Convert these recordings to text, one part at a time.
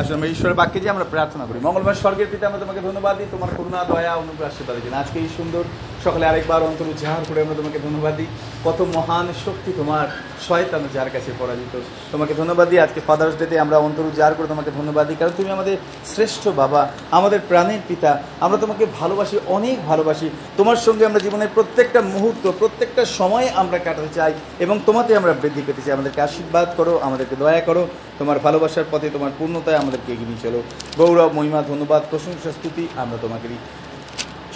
আসলে আমরা ঈশ্বরের বাক্যে যে আমরা প্রার্থনা করি মঙ্গলবার স্বর্গের পিতা আমরা তোমাকে ধন্যবাদ দিই। তোমার করুণা, দয়া, অনুগ্রহ, আশীর্বাদ আজকে এই সুন্দর সকালে আরেকবার অন্তর উচ্চার করে আমরা তোমাকে ধন্যবাদ দিই। কত মহান শক্তি তোমার, শয়তান যার কাছে পরাজিত। তোমাকে ধন্যবাদ দিই। আজকে ফাদার্স ডেতে আমরা অন্তর উচ্চার করে তোমাকে ধন্যবাদ দিই। কারণ তুমি আমাদের শ্রেষ্ঠ বাবা, আমাদের প্রাণের পিতা। আমরা তোমাকে ভালোবাসি, অনেক ভালোবাসি। তোমার সঙ্গে আমরা জীবনের প্রত্যেকটা মুহূর্ত, প্রত্যেকটা সময় আমরা কাটাতে চাই এবং তোমাতে আমরা বৃদ্ধি পেতে চাই। আমাদেরকে আশীর্বাদ করো, আমাদেরকে দয়া করো। তোমার ভালোবাসার পথে, তোমার পূর্ণতায় আমাদেরকে এগিয়ে চলো। গৌরব, মহিমা, ধন্যবাদ, প্রশংসা, স্তুতি আমরা তোমাকে দিই।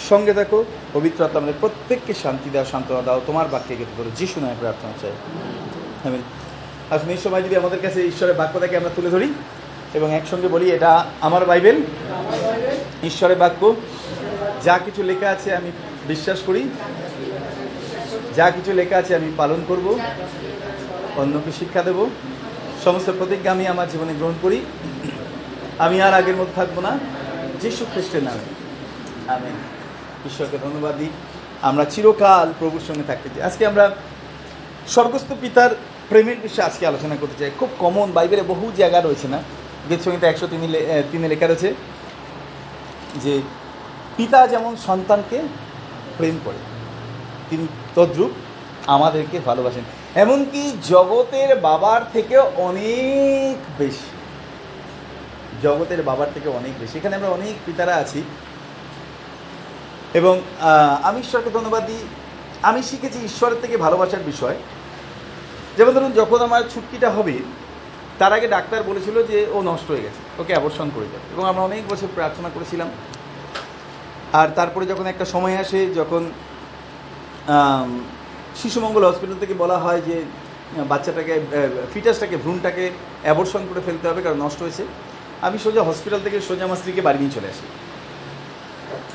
সঙ্গে থাকো, পবিত্র আমাদের প্রত্যেককে শান্তি দাও, সান্ত্বনা দাও, তোমার বাক্যে গেতে করো যিশু নয় প্রার্থনা চাই। আমিন। আসলে এই সময় যদি আমাদের কাছে ঈশ্বরের বাক্যটাকে আমরা তুলে ধরি এবং একসঙ্গে বলি, এটা আমার বাইবেল। ঈশ্বরের বাক্য, যা কিছু লেখা আছে আমি বিশ্বাস করি, যা কিছু লেখা আছে আমি পালন করব, অন্যকে শিক্ষা দেব, সমস্ত প্রতিজ্ঞা আমি আমার জীবনে গ্রহণ করি, আমি আর আগের মতো থাকব না, যিশু খ্রিস্টের নামে। আমি ঈশ্বরকে ধন্যবাদ আমরা চিরকাল প্রভুর সঙ্গে থাকতে চাই। আজকে আমরা স্বর্গস্থ পিতার প্রেমের বিষয়ে আজকে আলোচনা করতে চাই। খুব কমন বাইবেলে বহু জায়গা রয়েছে না? গীত সঙ্গীতে একশো তিন তিনে লেখা রয়েছে যে, পিতা যেমন সন্তানকে প্রেম করে, তিনি তদ্রুপ আমাদেরকে ভালোবাসেন। এমনকি জগতের বাবার থেকে অনেক বেশি। জগতের বাবার থেকে অনেক বেশি। এখানে আমরা অনেক পিতারা আছি। এবং আমি ঈশ্বরকে ধন্যবাদ দিই। আমি শিখেছি ঈশ্বরের থেকে ভালোবাসার বিষয়। যেমন ধরুন, যখন আমার ছুটকিটা হবে, তার আগে ডাক্তার বলেছিল যে ও নষ্ট হয়ে গেছে, ওকে অবসন করে যাবে এবং আমরা অনেক বছর প্রার্থনা করেছিলাম। আর তারপরে যখন একটা সময় আসে, যখন শিশুমঙ্গল হসপিটাল থেকে বলা হয় যে বাচ্চাটাকে ফিটাসটাকে ভ্রূণটাকে অ্যাবর্শন করে ফেলতে হবে, কারণ নষ্ট হয়েছে। আমি সোজা হসপিটাল থেকে সোজা আমার স্ত্রীকে বাড়ি নিয়ে চলে আসি।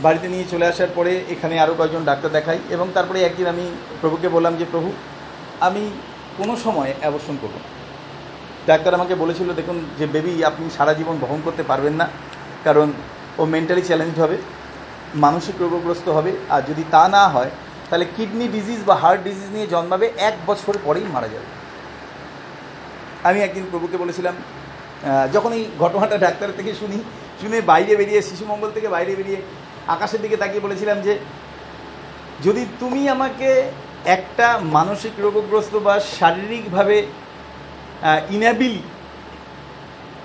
বাড়িতে নিয়ে চলে আসার পরে এখানে আরও কয়েকজন ডাক্তার দেখাই এবং তারপরে একদিন আমি প্রভুকে বললাম যে, প্রভু, আমি কোনো সময় অ্যাবর্শন করব না। ডাক্তার আমাকে বলেছিল, দেখুন, যে বেবি আপনি সারা জীবন বহন করতে পারবেন না, কারণ ও মেন্টালি চ্যালেঞ্জ হবে, মানসিক রোগগ্রস্ত হবে, আর যদি তা না হয়, তাহলে কিডনি ডিজিজ বা হার্ট ডিজিজ নিয়ে জন্মাবে এক বছর পরেই মারা যাবে। আমি একদিন প্রভুকে বলেছিলাম যখন এই ঘটনাটা ডাক্তার থেকে শুনি, শুনে বাইরে বেরিয়ে শিশুমঙ্গল থেকে বাইরে বেরিয়ে আকাশের দিকে তাকিয়ে বলেছিলাম যে, যদি তুমি আমাকে একটা মানসিক রোগগ্রস্ত বা শারীরিকভাবে ইনঅ্যাবিলি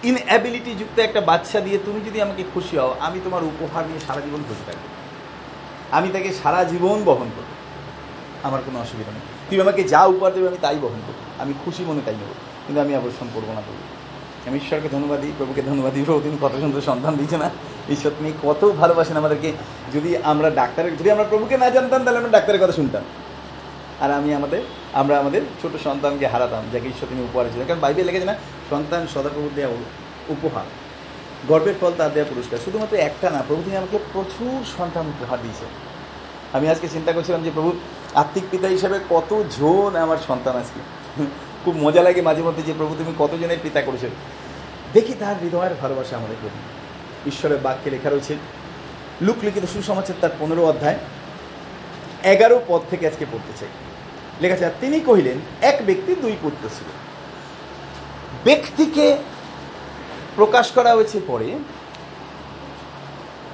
ইনঅ্যাবিলিটি যুক্ত একটা বাচ্চা দিয়ে তুমি যদি আমাকে খুশি হও, আমি তোমার উপহার নিয়ে সারা জীবন খুশি থাকব। আমি তাকে সারা জীবন বহন করব। আমার কোনো অসুবিধা নেই। তুমি আমাকে যা উপহার দেবে আমি তাই বহন করব। আমি খুশি মনে তাই নেব। কিন্তু আমি অবসর করব না প্রভু আমি ঈশ্বরকে ধন্যবাদ দিই, প্রভুকে ধন্যবাদ দিই, প্রভু তিনি কত সুন্দর সন্তান দিয়েছে না? ঈশ্বর তিনি কত ভালোবাসেন আমাদেরকে। যদি আমরা ডাক্তারের যদি আমরা প্রভুকে না জানতাম, তাহলে আমরা ডাক্তারের কথা শুনতাম। আর আমি আমাদের আমরা আমাদের ছোট সন্তানকে হারাতাম, যাকে ঈশ্বর তিনি উপহার ছিলেন কারণ বাইবেল লেগেছে না, সন্তান সদাপ্রভুর দেওয়া উপহার। গর্বের ফল তার দেওয়া পুরস্কার। শুধুমাত্র একটা না, প্রভু তিনি আমাকে প্রচুর সন্তান উপহার দিয়েছে আমি আজকে চিন্তা করছিলাম যে, প্রভু আত্মিক পিতা হিসেবে কত জন আমার সন্তান আজকে? খুব মজা লাগে মাঝে মধ্যে যে প্রভু তুমি কতজনের পিতা করেছেন দেখি তার হৃদয়ের ভালোবাসা আমাদের প্রতি ঈশ্বরের বাক্যে লেখা রয়েছে লুকলিখিত সুসমাচার তার পনেরো অধ্যায়, এগারো পদ থেকে আজকে পড়তে চাই। লেখা আছে তিনি কহিলেন, এক ব্যক্তি দুই পুত্র ছিল। ব্যক্তিকে প্রকাশ করা হয়েছে পরে,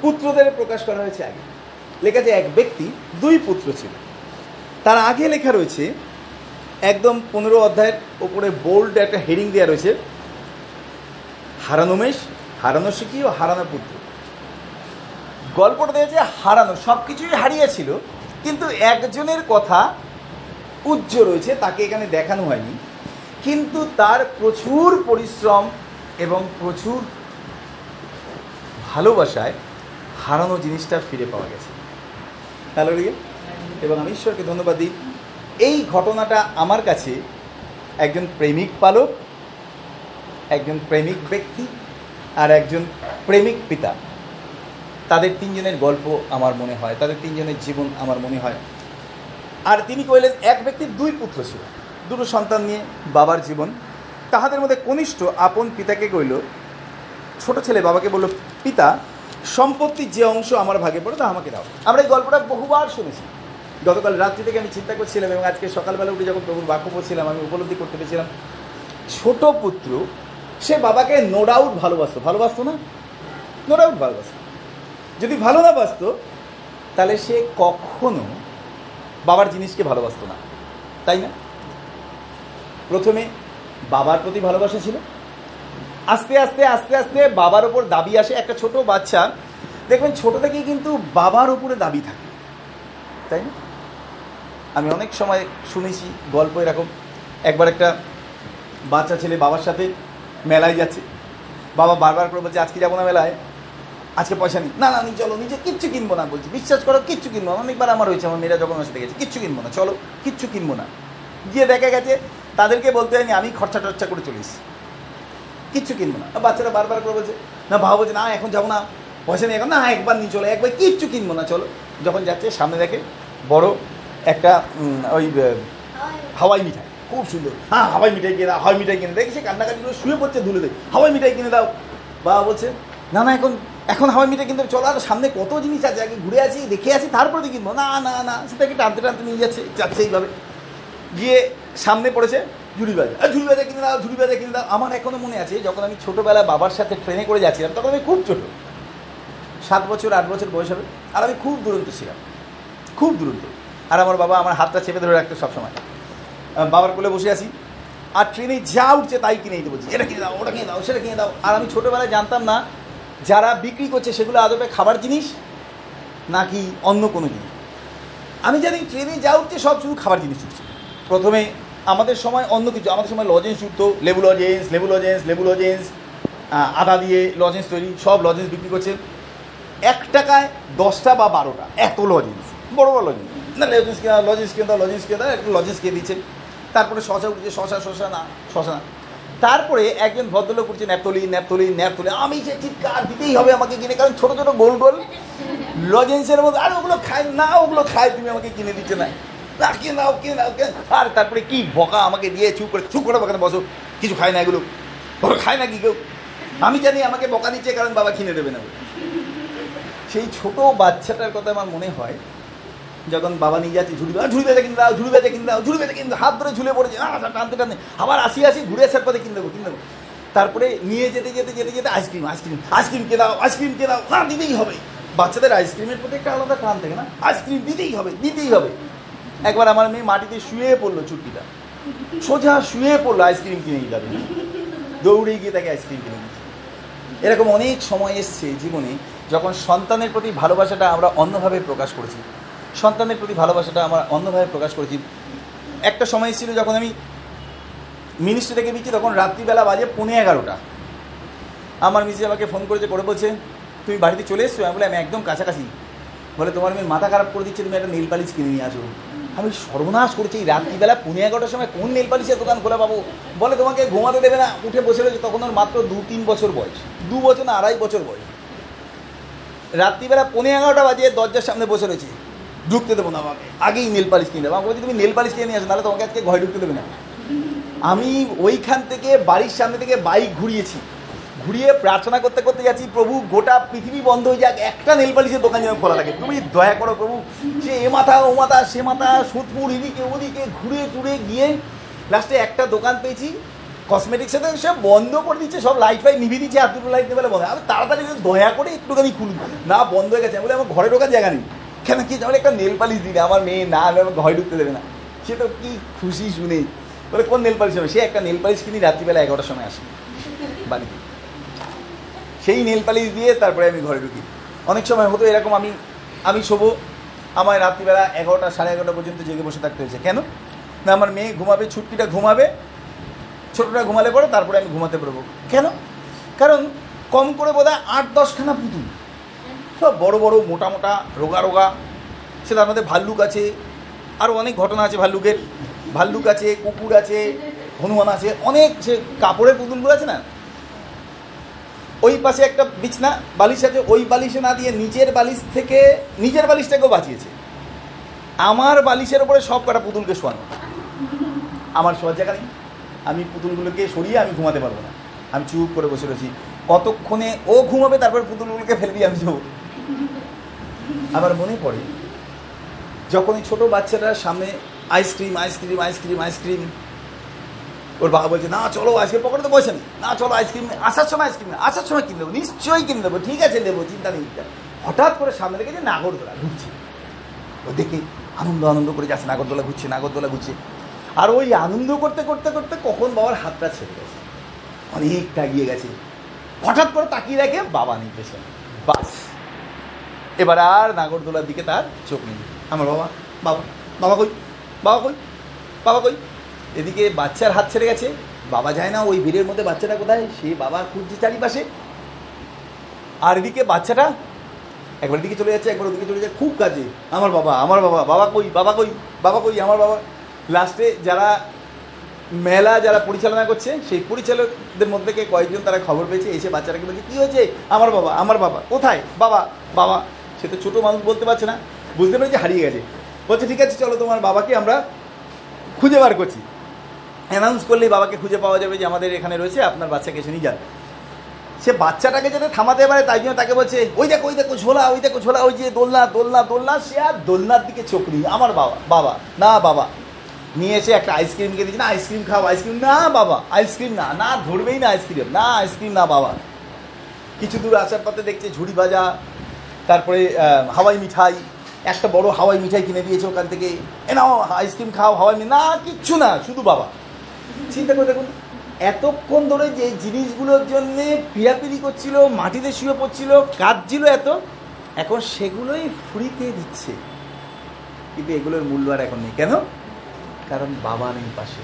পুত্রদের প্রকাশ করা হয়েছে আগে। লেখা আছে, এক ব্যক্তি দুই পুত্র ছিল। তার আগে লেখা রয়েছে একদম পনেরো অধ্যায়ের ওপরে বোল্ড একটা হেডিং দেওয়া রয়েছে। হারানো মেষ, হারানো শিখি ও হারানো পুত্র। গল্পটা দিয়েছে হারানো সব কিছুই হারিয়েছিল, কিন্তু একজনের কথা উজ্জ রয়েছে, তাকে এখানে দেখানো হয়নি। কিন্তু তার প্রচুর পরিশ্রম এবং প্রচুর ভালোবাসায় হারানো জিনিসটা ফিরে পাওয়া গেছে। হ্যালো রিয়া এবং আমি ঈশ্বরকে ধন্যবাদ দিই। এই ঘটনাটা আমার কাছে একজন প্রেমিক পালক, একজন প্রেমিক ব্যক্তি আর একজন প্রেমিক পিতা। তাদের তিনজনের গল্প আমার মনে হয়, তাদের তিনজনের জীবন আমার মনে হয়। আর তিনি কইলেন এক ব্যক্তির দুই পুত্র ছিল। দুটো সন্তান নিয়ে বাবার জীবন। তাহাদের মধ্যে কনিষ্ঠ আপন পিতাকে কইল ছোট ছেলে বাবাকে বলল, পিতা, সম্পত্তির যে অংশ আমার ভাগে পড়ে তা আমাকে দাও। আমরা এই গল্পটা বহুবার শুনেছি। গতকাল রাত্রি থেকে আমি চিন্তা করছিলাম এবং আজকে সকালবেলা উঠে যখন প্রভুর বাক্য পড়ছিলাম, আমি উপলব্ধি করতে পেরেছিলাম, ছোট পুত্র, সে বাবাকে নো ডাউট ভালোবাসতো। ভালোবাসতো না? নো ডাউট ভালোবাসতো। যদি ভালো না বাসতো, তাহলে সে কখনো বাবার জিনিসকে ভালোবাসতো না। তাই না? প্রথমে বাবার প্রতি ভালোবাসা ছিল। আস্তে আস্তে আস্তে আস্তে বাবার ওপর দাবি আসে একটা ছোট বাচ্চা। দেখবেন ছোট থেকেই কিন্তু বাবার উপরে দাবি থাকে। তাই না? আমি অনেক সময় শুনেছি গল্প এরকম, একবার একটা বাচ্চা ছেলে বাবার সাথে মেলায় যাচ্ছে। বাবা বারবার করে বলছে, আজকে যাব না মেলায়? আজকে পয়সা নেই? না না নি চলো, নিজে কিচ্ছু কিনবো না, বলছি। বিশ্বাস করো, কিচ্ছু কিনবো না। অনেকবার আমার হয়েছে, আমার মেয়েরা যখন আমার সাথে গেছে, কিচ্ছু কিনবো না, চলো, কিচ্ছু কিনবো না। গিয়ে দেখা গেছে, তাদেরকে বলতে হয়নি, আমি খরচা টরচা করে চলিস কিচ্ছু কিনবো না। বাচ্চারা বারবার করে বলছে, না ভাবো বলছে, না, এখন যাব না, পয়সা নেই, এখন না, একবার নিয়ে চলো, একবার কিচ্ছু কিনবো না, চলো। যখন যাচ্ছে, সামনে দেখে বড় একটা ওই হাওয়াই মিঠাই। খুব সুন্দর। হ্যাঁ হাওয়াই মিঠাই কিনে দাও, হাওয়াই মিঠাই কিনে দেখি সে কান্নাকাটি শুয়ে পড়ছে ধুলে দেয়। হাওয়াই মিঠাই কিনে দাও। বাবা বলছে, না না, এখন এখন হাওয়াই মিঠাই কিনতে চলো, আর সামনে কত জিনিস আছে? আগে ঘুরে আছি দেখে আছি তারপরে কিনবো। না না না সেটাকে টানতে টানতে নিয়ে যাচ্ছে যাচ্ছে এইভাবে। গিয়ে সামনে পড়েছে ঝুড়ি বাজা আর, ঝুড়ি বাজা কিনে দাও, ঝুড়ি বাজা কিনে দাও। আমার এখনও মনে আছে, যখন আমি ছোটোবেলায় বাবার সাথে ট্রেনে করে যাচ্ছিলাম, তখন আমি খুব ছোটো। সাত বছর, আট বছর বয়স হবে, আর আমি খুব দুরন্ত ছিলাম। খুব দুরন্ত। আর আমার বাবা আমার হাতটা চেপে ধরে রাখতো সবসময়। বাবার কোলে বসে আছি। আর ট্রেনে যা উঠছে তাই কিনে দিতে বলছি, এটা কিনে দাও, ওটা কিনে দাও, সেটা কিনে দাও। আর আমি ছোটোবেলায় জানতাম না, যারা বিক্রি করছে সেগুলো আদপে খাবার জিনিস নাকি অন্য কোনো জিনিস। আমি জানি ট্রেনে যা উঠছে সব শুধু খাবার জিনিস উঠছে। প্রথমে আমাদের সময় অন্য কিছু, আমাদের সময় লজেন্স উঠতো, লেবু লজেন্স লেবু লজেন্স লেবু লজেন্স আদা দিয়ে লজেন্স তৈরি, সব লজেন্স বিক্রি করছে। এক টাকায় দশটা বা বারোটা, এত লজেন্স বড় বড় লজেন্স না লজেন্স কেনা লজেন্স কিনে দাও লজেন্স কিনে দাও, একটু লজেন্স কিনে দিচ্ছে তারপরে শশা উঠছে শশা শশা না শশা না। তারপরে একজন ভদ্রলোক উঠছে ন্যাপতলি ন্যাপতলি ন্যাপতলি আমি সে চিৎকার দিতেই হবে আমাকে কিনে, কারণ ছোটো ছোটো গোল গোল। লজেন্সের মধ্যে, আর, ওগুলো খায় না, ওগুলো খায় তুমি আমাকে কিনে দিচ্ছে না। না, কিনে দাও কিনে দাও কিনে দাও। আর তারপরে কি বকা আমাকে দিয়ে চুপ করে চুপ করে বকাতে, বসো, কিছু খায় না এগুলো। ওরা খায় না কি কেউ আমি জানি আমাকে বকা দিচ্ছে, কারণ বাবা কিনে দেবে না। সেই ছোট বাচ্চাটার কথা আমার মনে হয় যখন বাবা নিয়ে যাচ্ছে ঝুড়ি বেজা ঝুড়ি বেজা কিনে দাও ঝুড়ি বেজা কিনে দাও ঝুড়ি বেজা কিনে হাত ধরে ঝুলে পড়েছে না, টানতে টানতে আবার আসি আসি ঘুরে আসার পথে কিনে দেবো কিনে দেবো তারপরে নিয়ে যেতে যেতে যেতে যেতে আইসক্রিম আইসক্রিম আইসক্রিম কে দাও আইসক্রিম কে দাও না দিতেই হবে। বাচ্চাদের আইসক্রিমের প্রতি একটা আলাদা টান থাকে না। আইসক্রিম দিতেই হবে দিতেই হবে। একবার আমার মেয়ে মাটিতে শুয়ে পড়ল চুটকিটা। সোজা শুয়ে পড়ল আইসক্রিম কিনে যাবে দৌড়ে গিয়ে তাকে আইসক্রিম কিনে দিচ্ছে এরকম অনেক সময় এসছে জীবনে যখন সন্তানের প্রতি ভালোবাসাটা আমরা অন্যভাবে প্রকাশ করেছি। সন্তানের প্রতি ভালোবাসাটা আমার অন্যভাবে প্রকাশ করেছি। একটা সময় ছিল যখন আমি মিনিস্ট্রি থেকে দিচ্ছি তখন রাত্রিবেলা বাজে পৌনে এগারোটা। আমার মিসি আমাকে ফোন করেছে করে বলছে, তুমি বাড়িতে চলে এসছো? আমি বলে আমি একদম কাছাকাছি। বলে, তোমার মেয়ে মাথা খারাপ করে দিচ্ছে, তুমি একটা নীল পালিশ কিনে নিয়ে আসো। আমি সর্বনাশ করছি, এই রাত্রিবেলা পৌনে এগারোটার সময় কোন নীল পালিশের দোকান খোলা পাবো? বলে, তোমাকে ঘুমাতে দেবে না। উঠে বসে রয়েছে তখন ওর মাত্র দু তিন বছর বয়স, দু বছর না, আড়াই বছর বয়স। রাত্রিবেলা পৌনে এগারোটা বাজে দরজার সামনে বসে রয়েছে। ঢুকতে দেবো না আমাকে। আগেই নেল পালিশ কিনে দেবো আমাকে তুমি নেল পালিশ কিনে নিয়ে আসো, নাহলে তোমাকে আজকে ঘরে ঢুকতে দেবে না। আমি ওইখান থেকে, বাড়ির সামনে থেকে বাইক ঘুরিয়েছি। ঘুরিয়ে প্রার্থনা করতে করতে যাচ্ছি, প্রভু, গোটা পৃথিবী বন্ধ হয়ে যাক, একটা নেল পালিশের দোকান যেন খোলা থাকে। তুমি দয়া করো, প্রভু, সে এ মাথা, ও মাথা, সে মাথা সুতপুর এদিকে ওদিকে ঘুরে টুরে গিয়ে লাস্টে একটা দোকান পেয়েছি। কসমেটিক্সের সব বন্ধ করে দিচ্ছে, সব লাইট ফাইট নিভিয়ে দিচ্ছে, আর দুটো লাইট নেবে বন্ধ আমি তাড়াতাড়ি দয়া করে একটুখানি খুলুন। না, বন্ধ হয়ে গেছে। বলে আমার ঘরে ঢোকার জায়গা নেই। কেন কি আমার একটা নেল পালিশ দিবে, আমার মেয়ে না আমি আমার ঘরে ঢুকতে দেবে না। সে তো কি খুশি শুনে বলে, কোন নেল পালিশ হবে? সে একটা নেল পালিশ কিনি, রাত্রিবেলা এগারোটার সময় আসে। বাড়িতে সেই নেল পালিশ দিয়ে তারপরে আমি ঘরে ঢুকি। অনেক সময় হতো এরকম, আমি আমি শোবো আমার রাত্রিবেলা এগারোটা, সাড়ে এগারোটা পর্যন্ত জেগে বসে থাকতে হয়েছে। কেন? না, আমার মেয়ে ঘুমাবে ছুটকিটা ঘুমাবে, ছোটটা ঘুমালে পরে তারপরে আমি ঘুমাতে পারব। কেন? কারণ কম করে বোধ হয় আট দশখানা পুতুল। সব বড় বড় মোটা মোটা রোগা রোগা। সে তার মধ্যে ভাল্লুক আছে। আরও অনেক ঘটনা আছে ভাল্লুকের। ভাল্লুক আছে, কুকুর আছে, হনুমান আছে, অনেক সে কাপড়ের পুতুলগুলো আছে না? ওই পাশে একটা বিছনা, বালিশ আছে, ওই বালিশে না দিয়ে নিজের বালিশ থেকে, নিজের বালিশটাকেও বাঁচিয়েছে। আমার বালিশের ওপরে সব কটা পুতুলকে শোয়ানো। আমার শোয়ার জায়গা নেই। আমি পুতুলগুলোকে সরিয়ে আমি ঘুমাতে পারব না। আমি চুপ করে বসে রয়েছি। কতক্ষণে ও ঘুমাবে, তারপর পুতুলগুলোকে ফেলবি আমি যাব। আবার মনে পড়ে যখন এই ছোটো বাচ্চাটার সামনে ice cream ice cream ice cream ice cream ওর বাবা বলছে, না, চলো আইসক্রিম পকেটে তো নেই না। চলো আইসক্রিম আসার সময় আইসক্রিম আসার সময় কিনে দেবো নিশ্চয়ই কিনে দেবো ঠিক আছে, নেব, চিন্তা নেই। হঠাৎ করে সামনে রেখেছে নাগরদোলা ঘুরছে। ও দেখে আনন্দ আনন্দ করে যাচ্ছে, নাগরদোলা ঘুরছে নাগরদোলা ঘুরছে। আর ওই আনন্দ করতে করতে করতে কখন বাবার হাতটা ছেড়ে গেছে। অনেকটা গিয়ে গেছে। হঠাৎ করে তাকিয়ে দেখে বাবা পেছনে বাস। এবার আর নাগরদোলার দিকে তার চোখ নেই। আমার বাবা বাবা বাবা কই? বাবা কই? বাবা কই? এদিকে বাচ্চার হাত ছেড়ে গেছে। বাবা যায় না, ওই ভিড়ের মধ্যে বাচ্চাটা কোথায়? সে বাবা খুঁজছে চারিপাশে। আর এদিকে বাচ্চাটা একবার দিকে চলে যাচ্ছে, একবার ওদিকে চলে যাচ্ছে। খুব কাজে। আমার বাবা আমার বাবা বাবা কই? বাবা কই? বাবা কই? আমার বাবা। লাস্টে যারা মেলা যারা পরিচালনা করছে, সেই পরিচালকদের মধ্যে কয়েকজন তারা খবর পেয়েছে, এসে বাচ্চাটাকে বলছে, কী হয়েছে? আমার বাবা আমার বাবা, কোথায়? বাবা বাবা সে তো ছোটো মানুষ বলতে পারছে না। বুঝতে পেরেছে, হারিয়ে গেছে। বলছে, ঠিক আছে, চলো তোমার বাবাকে আমরা খুঁজে বার করছি। অ্যানাউন্স করলেই বাবাকে খুঁজে পাওয়া যাবে যে আমাদের এখানে রয়েছে, আপনার বাচ্চাকে এসে নিয়ে যান। সে বাচ্চাটাকে যাতে থামাতে পারে, তাই জন্য তাকে বলছে, ওই দেখো ওই দেখো, ঝোলা, ওই দেখো, ঝোলা, ওই যে দোলনা দোলনা দোলনা, সে আর দোলনার দিকে চোখ নেই। আমার বাবা বাবা, না বাবা। নিয়ে এসে একটা আইসক্রিম কিনে দিচ্ছে না আইসক্রিম খাও আইসক্রিম না বাবা আইসক্রিম না না ধরবেই না আইসক্রিম না আইসক্রিম না বাবা। কিছু দূর আসার পথে দেখছে ঝুড়ি ভাজা তারপরে হাওয়াই মিঠাই, একটা বড় হাওয়াই মিঠাই কিনে দিয়েছে ওখান থেকে। এ নাও, আইসক্রিম খাও, হাওয়াই না, কিচ্ছু না, শুধু বাবা। চিন্তা করে দেখুন, এতক্ষণ ধরে যে জিনিসগুলোর জন্য পিয়াপিরি করছিল, মাটিতে শুয়ে পড়ছিল, কাঁদছিল এত, এখন সেগুলোই ফ্রিতে দিচ্ছে। কিন্তু এগুলোর মূল্য আর এখন নেই। কেন? কারণ বাবা নেই পাশে।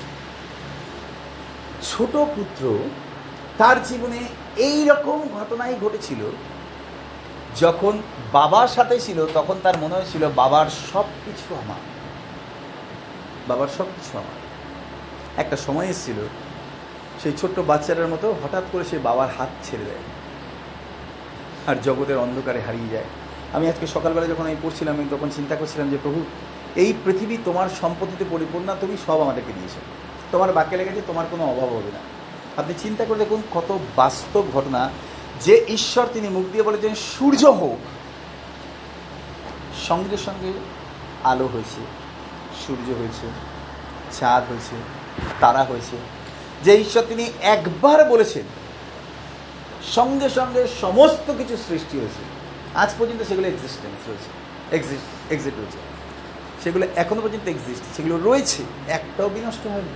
ছোট পুত্র, তার জীবনে এই রকম ঘটনাই ঘটেছিল যখন বাবার সাথে ছিল, তখন তার মনে হয়েছিল, বাবার সব কিছু আমার। বাবার সব কিছু আমার। একটা সময় এসেছিল, সেই ছোট্ট বাচ্চাটার মতো হঠাৎ করে সে বাবার হাত ছেড়ে দেয় আর জগতের অন্ধকারে হারিয়ে যায়। আমি আজকে সকালবেলা যখন আমি পড়ছিলাম, আমি তখন চিন্তা করছিলাম যে, প্রভু, এই পৃথিবী তোমার সম্পত্তিতে পরিপূর্ণ, তুমি সব আমাদেরকে দিয়েছ। তোমার বাক্যে লেগেছে তোমার কোনো অভাব হবে না। আপনি চিন্তা করে দেখুন, কত বাস্তব ঘটনা যে ঈশ্বর তিনি মুখ দিয়ে বলেছেন সূর্য হোক। সঙ্গে সঙ্গে আলো হয়েছে, সূর্য হয়েছে, চাঁদ হয়েছে, তারা হয়েছে। যে ঈশ্বর তিনি একবার বলেছেন, সঙ্গে সঙ্গে সমস্ত কিছু সৃষ্টি হয়েছে। আজ পর্যন্ত সেগুলো এক্সিস্টেন্স রয়েছে এক্সিস্ট এক্সিট রয়েছে। সেগুলো এখনও পর্যন্ত এক্সিস্ট সেগুলো রয়েছে, একটাও বিনষ্ট হয়নি।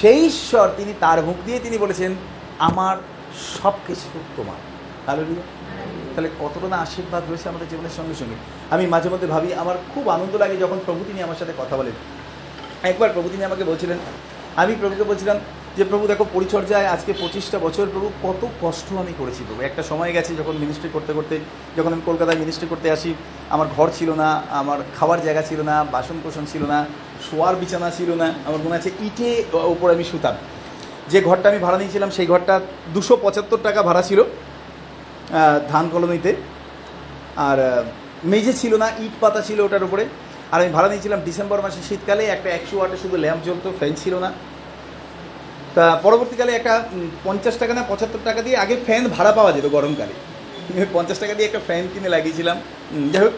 সেই ঈশ্বর তিনি তার মুখ দিয়ে তিনি বলেছেন, আমার সব কিছু তোমার। তাহলে তাহলে কতটা না আশীর্বাদ রয়েছে আমাদের জীবনের সঙ্গে সঙ্গে। আমি মাঝে মধ্যে ভাবি, আমার খুব আনন্দ লাগে যখন প্রভু তিনি আমার সাথে কথা বলেন। একবার প্রভু তিনি আমাকে বলছিলেন, আমি প্রভুকে বলছিলাম যে, প্রভু, দেখো, পরিচর্যায় আজকে পঁচিশটা বছর প্রভু কত কষ্ট আমি করেছি প্রভু। একটা সময় গেছে যখন মিনিস্ট্রি করতে করতে, যখন আমি কলকাতায় মিনিস্ট্রি করতে আসি, আমার ঘর ছিল না, আমার খাওয়ার জায়গা ছিল না বাসন কোসন ছিল না, শোয়ার বিছানা ছিল না, আমার মনে আছে ইটে ওপরে আমি শুতাম। যে ঘরটা আমি ভাড়া নিয়েছিলাম, সেই ঘরটা দুশো পঁচাত্তর টাকা ভাড়া ছিল ধান কলোনিতে। আর মেঝে ছিল না, ইট পাতা ছিল ওটার উপরে। আর আমি ভাড়া নিয়েছিলাম ডিসেম্বর মাসে শীতকালে, একটা একশো ওয়াটে শুধু ল্যাম্প জ্বলতো, ফ্যান ছিল না। তা পরবর্তীকালে একটা পঞ্চাশ টাকা না পঁচাত্তর টাকা দিয়ে আগে ফ্যান ভাড়া পাওয়া যেত গরমকালে। পঞ্চাশ টাকা দিয়ে একটা ফ্যান কিনে লাগিয়েছিলাম। যাই হোক,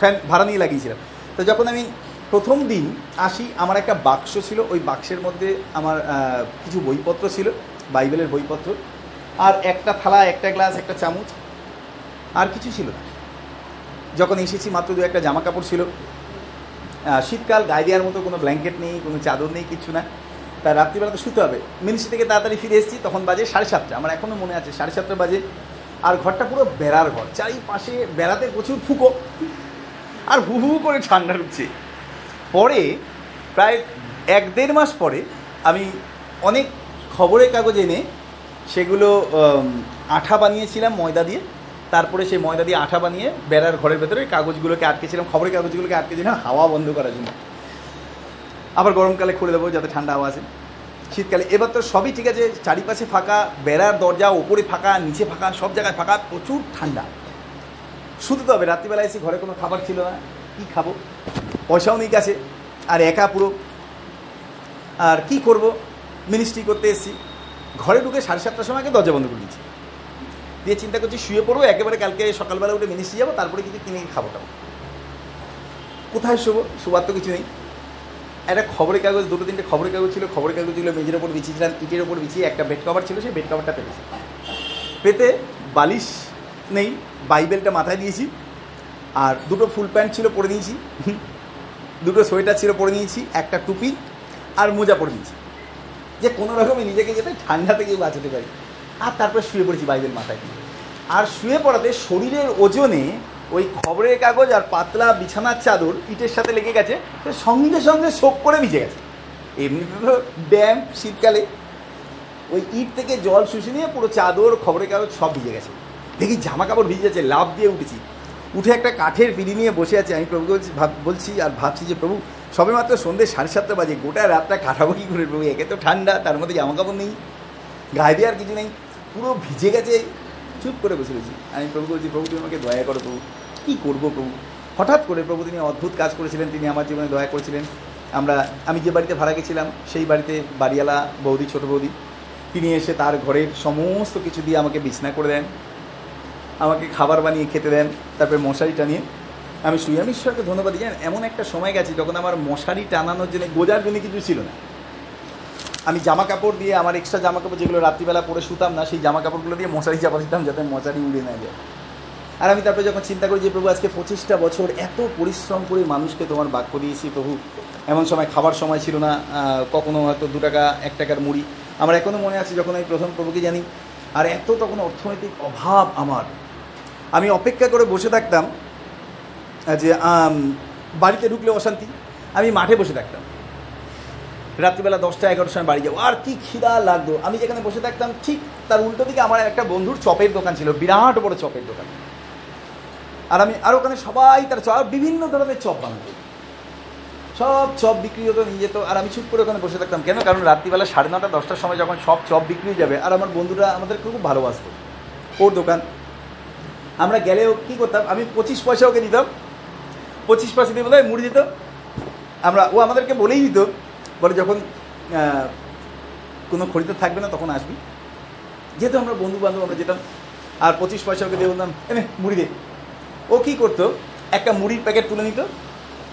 ফ্যান ভাড়া নিয়ে লাগিয়েছিলাম। তো যখন আমি প্রথম দিন আসি, আমার একটা বাক্স ছিল, ওই বাক্সের মধ্যে আমার কিছু বইপত্র ছিল, বাইবেলের বইপত্র, আর একটা থালা, একটা গ্লাস, একটা চামচ, আর কিছু ছিল না। যখন এসেছি, মাত্র দু একটা জামা কাপড় ছিল শীতকাল, গায়ে দেওয়ার মতো কোনো ব্ল্যাঙ্কেট নেই, কোনো চাদর নেই, কিছু না। তা রাত্রিবেলা তো শুতে হবে। মিনিস্ট্রি থেকে তাড়াতাড়ি ফিরে এসেছি, তখন বাজে সাড়ে সাতটা। আমার এখনও মনে আছে, সাড়ে সাতটা বাজে। আর ঘরটা পুরো বেড়ার ঘর। চারিপাশে বেড়াতে প্রচুর ফুকো। আর হু হু করে ঠান্ডা ঢুকছে। পরে, প্রায় এক দেড় মাস পরে, আমি অনেক খবরের কাগজ এনে সেগুলো আঠা বানিয়েছিলাম ময়দা দিয়ে। তারপরে সেই ময়দা দিয়ে আঠা বানিয়ে বেড়ার ঘরের ভেতরে কাগজগুলোকে আটকেছিলাম, খবরের কাগজগুলোকে আটকেছিলাম হাওয়া বন্ধ করার জন্য। আবার গরমকালে খুলে দেবো যাতে ঠান্ডা হাওয়া আসে। শীতকালে, এবার তো সবই ঠিক আছে, চারিপাশে ফাঁকা, বেড়ার দরজা ওপরে ফাঁকা, নিচে ফাঁকা, সব জায়গায় ফাঁকা, প্রচুর ঠান্ডা। শুধু তো হবে, রাত্রিবেলা এসে ঘরে কোনো খাবার ছিল না, কী খাব? পয়সাও নেই কাছে আর একা পুরো। আর কি করব? মিনিস্ট্রি করতে এসেছি। ঘরে ঢুকে সাড়ে সাতটার সময় আগে দরজা বন্ধ করে দিয়েছি। দিয়ে চিন্তা করছি শুয়ে পড়ব, একেবারে কালকে সকালবেলা উঠে মিনিস্ট্রি যাব, তারপরে কিছু কিনে খাব টাবো। কোথায় শোবো? শোবার তো কিছু নেই। একটা খবরের কাগজ, দুটো তিনটে খবরের কাগজ ছিল, খবরের কাগজগুলো মেঝের ওপর বিছিয়েছিলাম ইটের ওপর বিছিয়ে একটা বেড কভার ছিল, সেই বেড কভারটা পেতেছি পেতে বালিশ নেই, বাইবেলটা মাথায় দিয়েছি, আর দুটো ফুল প্যান্ট ছিল পরে নিয়েছি। দুটো সোয়েটার ছিল পরে নিয়েছি, একটা টুপি আর মোজা পরে নিয়েছি। যে কোনো রকমে নিজেকে যাতে ঠান্ডা থেকে বাঁচাতে পারি। আর তারপর শুয়ে পড়েছি বাইবেল মাথায় দিয়ে আর শুয়ে পড়াতে শরীরের ওজনে ওই খবরের কাগজ আর পাতলা বিছানার চাদর ইটের সাথে লেগে গেছে সঙ্গে সঙ্গে শোক করে ভিজে গেছে। এমনিতে তো ড্যাম শীতকালে, ওই ইট থেকে জল শুষে নিয়ে পুরো চাদর, খবরের কাগজ সব ভিজে গেছে। দেখি জামা কাপড় ভিজে যাচ্ছে লাভ দিয়ে উঠেছি। উঠে একটা কাঠের পিড়ি নিয়ে বসে আছে। আমি প্রভুকে বলছি বলছি আর ভাবছি যে প্রভু সবে মাত্র সন্ধ্যে সাড়ে সাতটা বাজে, গোটা রাতটা কাটাবো কী করে প্রভু, একে তো ঠান্ডা, তার মধ্যে জামা কাপড় নেই গায়ে দিয়ে আর কিছু নেই, পুরো ভিজে গেছে, চুপ করে বসে রয়েছি। আমি প্রভু বলছি, প্রভু, তুমি আমাকে দয়া করো প্রভু, কী করব প্রভু? হঠাৎ করে প্রভু, তিনি অদ্ভুত কাজ করেছিলেন, তিনি আমার জীবনে দয়া করেছিলেন। আমরা, আমি যে বাড়িতে ভাড়া গেছিলাম, সেই বাড়িতে বাড়িওয়ালা বৌদি, ছোট বৌদি, তিনি এসে তার ঘরের সমস্ত কিছু দিয়ে আমাকে বিছনা করে দেন। আমাকে খাবার বানিয়ে খেতে দেন, তারপরে মশারি টানিয়ে। আমি শুই আমি ঈশ্বরকে ধন্যবাদ জানেন, এমন একটা সময় গেছি যখন আমার মশারি টানানোর জন্য গোজার জন্য কিছু ছিল না। আমি জামা কাপড় দিয়ে, আমার এক্সট্রা জামা কাপড় যেগুলো রাত্রিবেলা পরে শুতাম না, সেই জামা কাপড়গুলো দিয়ে মশারি চাপা দিতাম যাতে মশারি উড়ে না যায়। আর আমি তারপরে যখন চিন্তা করি যে, প্রভু, আজকে পঁচিশটা বছর এত পরিশ্রম করে মানুষকে তোমার বাক্য দিয়েছি, প্রভু। এমন সময় খাবার সময় ছিল না কখনো হয়তো দু টাকা, এক টাকার মুড়ি। আমার এখনও মনে আছে যখন আমি প্রথম প্রভুকে জানি, আর এত তখন অর্থনৈতিক অভাব আমার। আমি অপেক্ষা করে বসে থাকতাম যে বাড়িতে ঢুকলে অশান্তি, আমি মাঠে বসে থাকতাম। রাত্রিবেলা দশটা, এগারোটার সময় বাড়ি যাব। আর কি খিদা লাগতো। আমি যেখানে বসে থাকতাম, ঠিক তার উল্টো দিকে আমার একটা বন্ধুর চপের দোকান ছিল, বিরাট বড় চপের দোকান। আর আমি, আর ওখানে সবাই তার চপ বিভিন্ন ধরনের চপ বানাতো। সব চপ বিক্রি হতো, নিয়ে যেত। আর আমি চুপ করে ওখানে বসে থাকতাম। কেন? কারণ রাত্রিবেলা সাড়ে নটা, দশটার সময় যখন সব চপ বিক্রি যাবে, আর আমার বন্ধুরা আমাদের খুব ভালোবাসতো। ওর দোকান আমরা গেলেও কী করতাম? আমি পঁচিশ পয়সা ওকে দিতাম। পঁচিশ পয়সা দিয়ে বোধহয় মুড়ি দিত। আমরা, ও আমাদেরকে বলেই দিত, বলে যখন কোনো খরিদ্দার থাকবে না তখন আসবি। যেহেতু আমরা বন্ধু বান্ধব আমরা যেতাম, আর পঁচিশ পয়সা ওকে দিয়ে বলতাম, এনে, মুড়ি দে। ও কী করতো? একটা মুড়ির প্যাকেট তুলে নিত,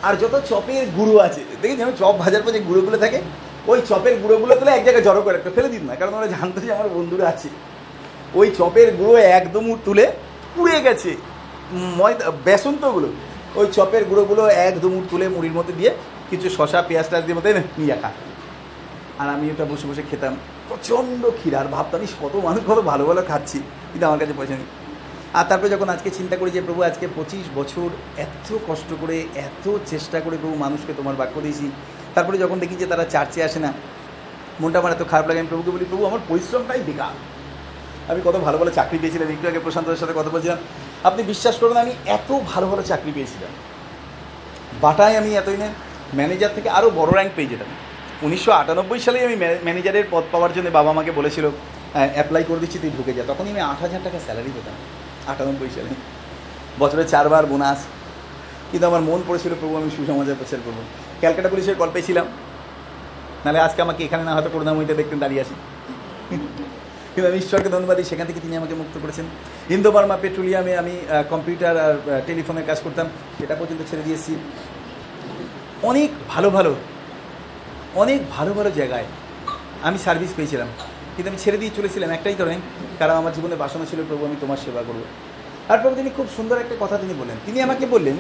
আর যত চপের গুঁড়ো আছে দেখি যেমন চপ ভাজার পর যে গুঁড়োগুলো থাকে, ওই চপের গুঁড়োগুলো তুলে এক জায়গায় জড়ো করে রাখতো, ফেলে দিত না, কারণ আমরা জানতো যে আমার বন্ধুরা আছে। ওই চপের গুঁড়ো একদম তুলে পুড়ে গেছে। ময়দা বেসন তো ওগুলো। ওই চপের গুঁড়োগুলো এক দুমুট তুলে মুড়ির মধ্যে দিয়ে কিছু শশা পেঁয়াজ টাজ দিয়ে মতো নিয়ে খা আর আমি ওটা বসে বসে খেতাম। প্রচণ্ড ক্ষীর। আর ভাবতাম কত মানুষ, কত ভালো ভালো খাচ্ছি। কিন্তু আমার কাছে পয়সা নেই। আর তারপরে যখন আজকে চিন্তা করি যে, প্রভু, আজকে পঁচিশ বছর এত কষ্ট করে, এত চেষ্টা করে প্রভু মানুষকে তোমার বাক্য দিয়েছি। তারপরে যখন দেখি যে তারা চার্চে আসে না, মনটা আমার এত খারাপ লাগে। আমি প্রভুকে বলি, প্রভু, আমার পরিশ্রমটাই বেকার। আমি কত ভালো ভালো চাকরি পেয়েছিলাম, একটু আগে প্রশান্তদের সাথে কথা বলছিলাম। আপনি বিশ্বাস করবেন আমি এত ভালো ভালো চাকরি পেয়েছিলাম। বাটায় আমি এতদিনে ম্যানেজার থেকে আরও বড় র্যাঙ্ক পেয়ে যেতাম। উনিশশো আটানব্বই সালেই আমি ম্যা- ম্যানেজারের পদ পাওয়ার জন্য বাবা আমাকে বলেছিল অ্যাপ্লাই করে দিচ্ছি, তুই ঢুকে যা। তখনই আমি আট হাজার টাকা স্যালারি পেতাম, আটানব্বই সালে। বছরে চারবার বোনাস কিন্তু আমার মন পড়েছিল, প্রভু, আমি সুসমাজের প্রচার করব। ক্যালকাটা পুলিশের কল পেয়েছিলাম। নাহলে আজকে আমাকে এখানে না হয়তো করুণাময়ীতে দেখতেন দাঁড়িয়ে আছি। কিন্তু আমি ঈশ্বরকে ধন্যবাদ সেখান থেকে তিনি আমাকে মুক্ত করেছেন। ইন্দো বার্মা পেট্রোলিয়ামে আমি কম্পিউটার আর টেলিফোনের কাজ করতাম। সেটা পর্যন্ত ছেড়ে দিয়েছি। অনেক ভালো ভালো অনেক ভালো ভালো জায়গায় আমি সার্ভিস পেয়েছিলাম। কিন্তু আমি ছেড়ে দিয়ে চলেছিলাম একটাই কারণে কারণ আমার জীবনে বাসনা ছিল প্রভু আমি তোমার সেবা করব। আর প্রভু তিনি খুব সুন্দর একটা কথা তিনি বললেন। তিনি আমাকে বললেন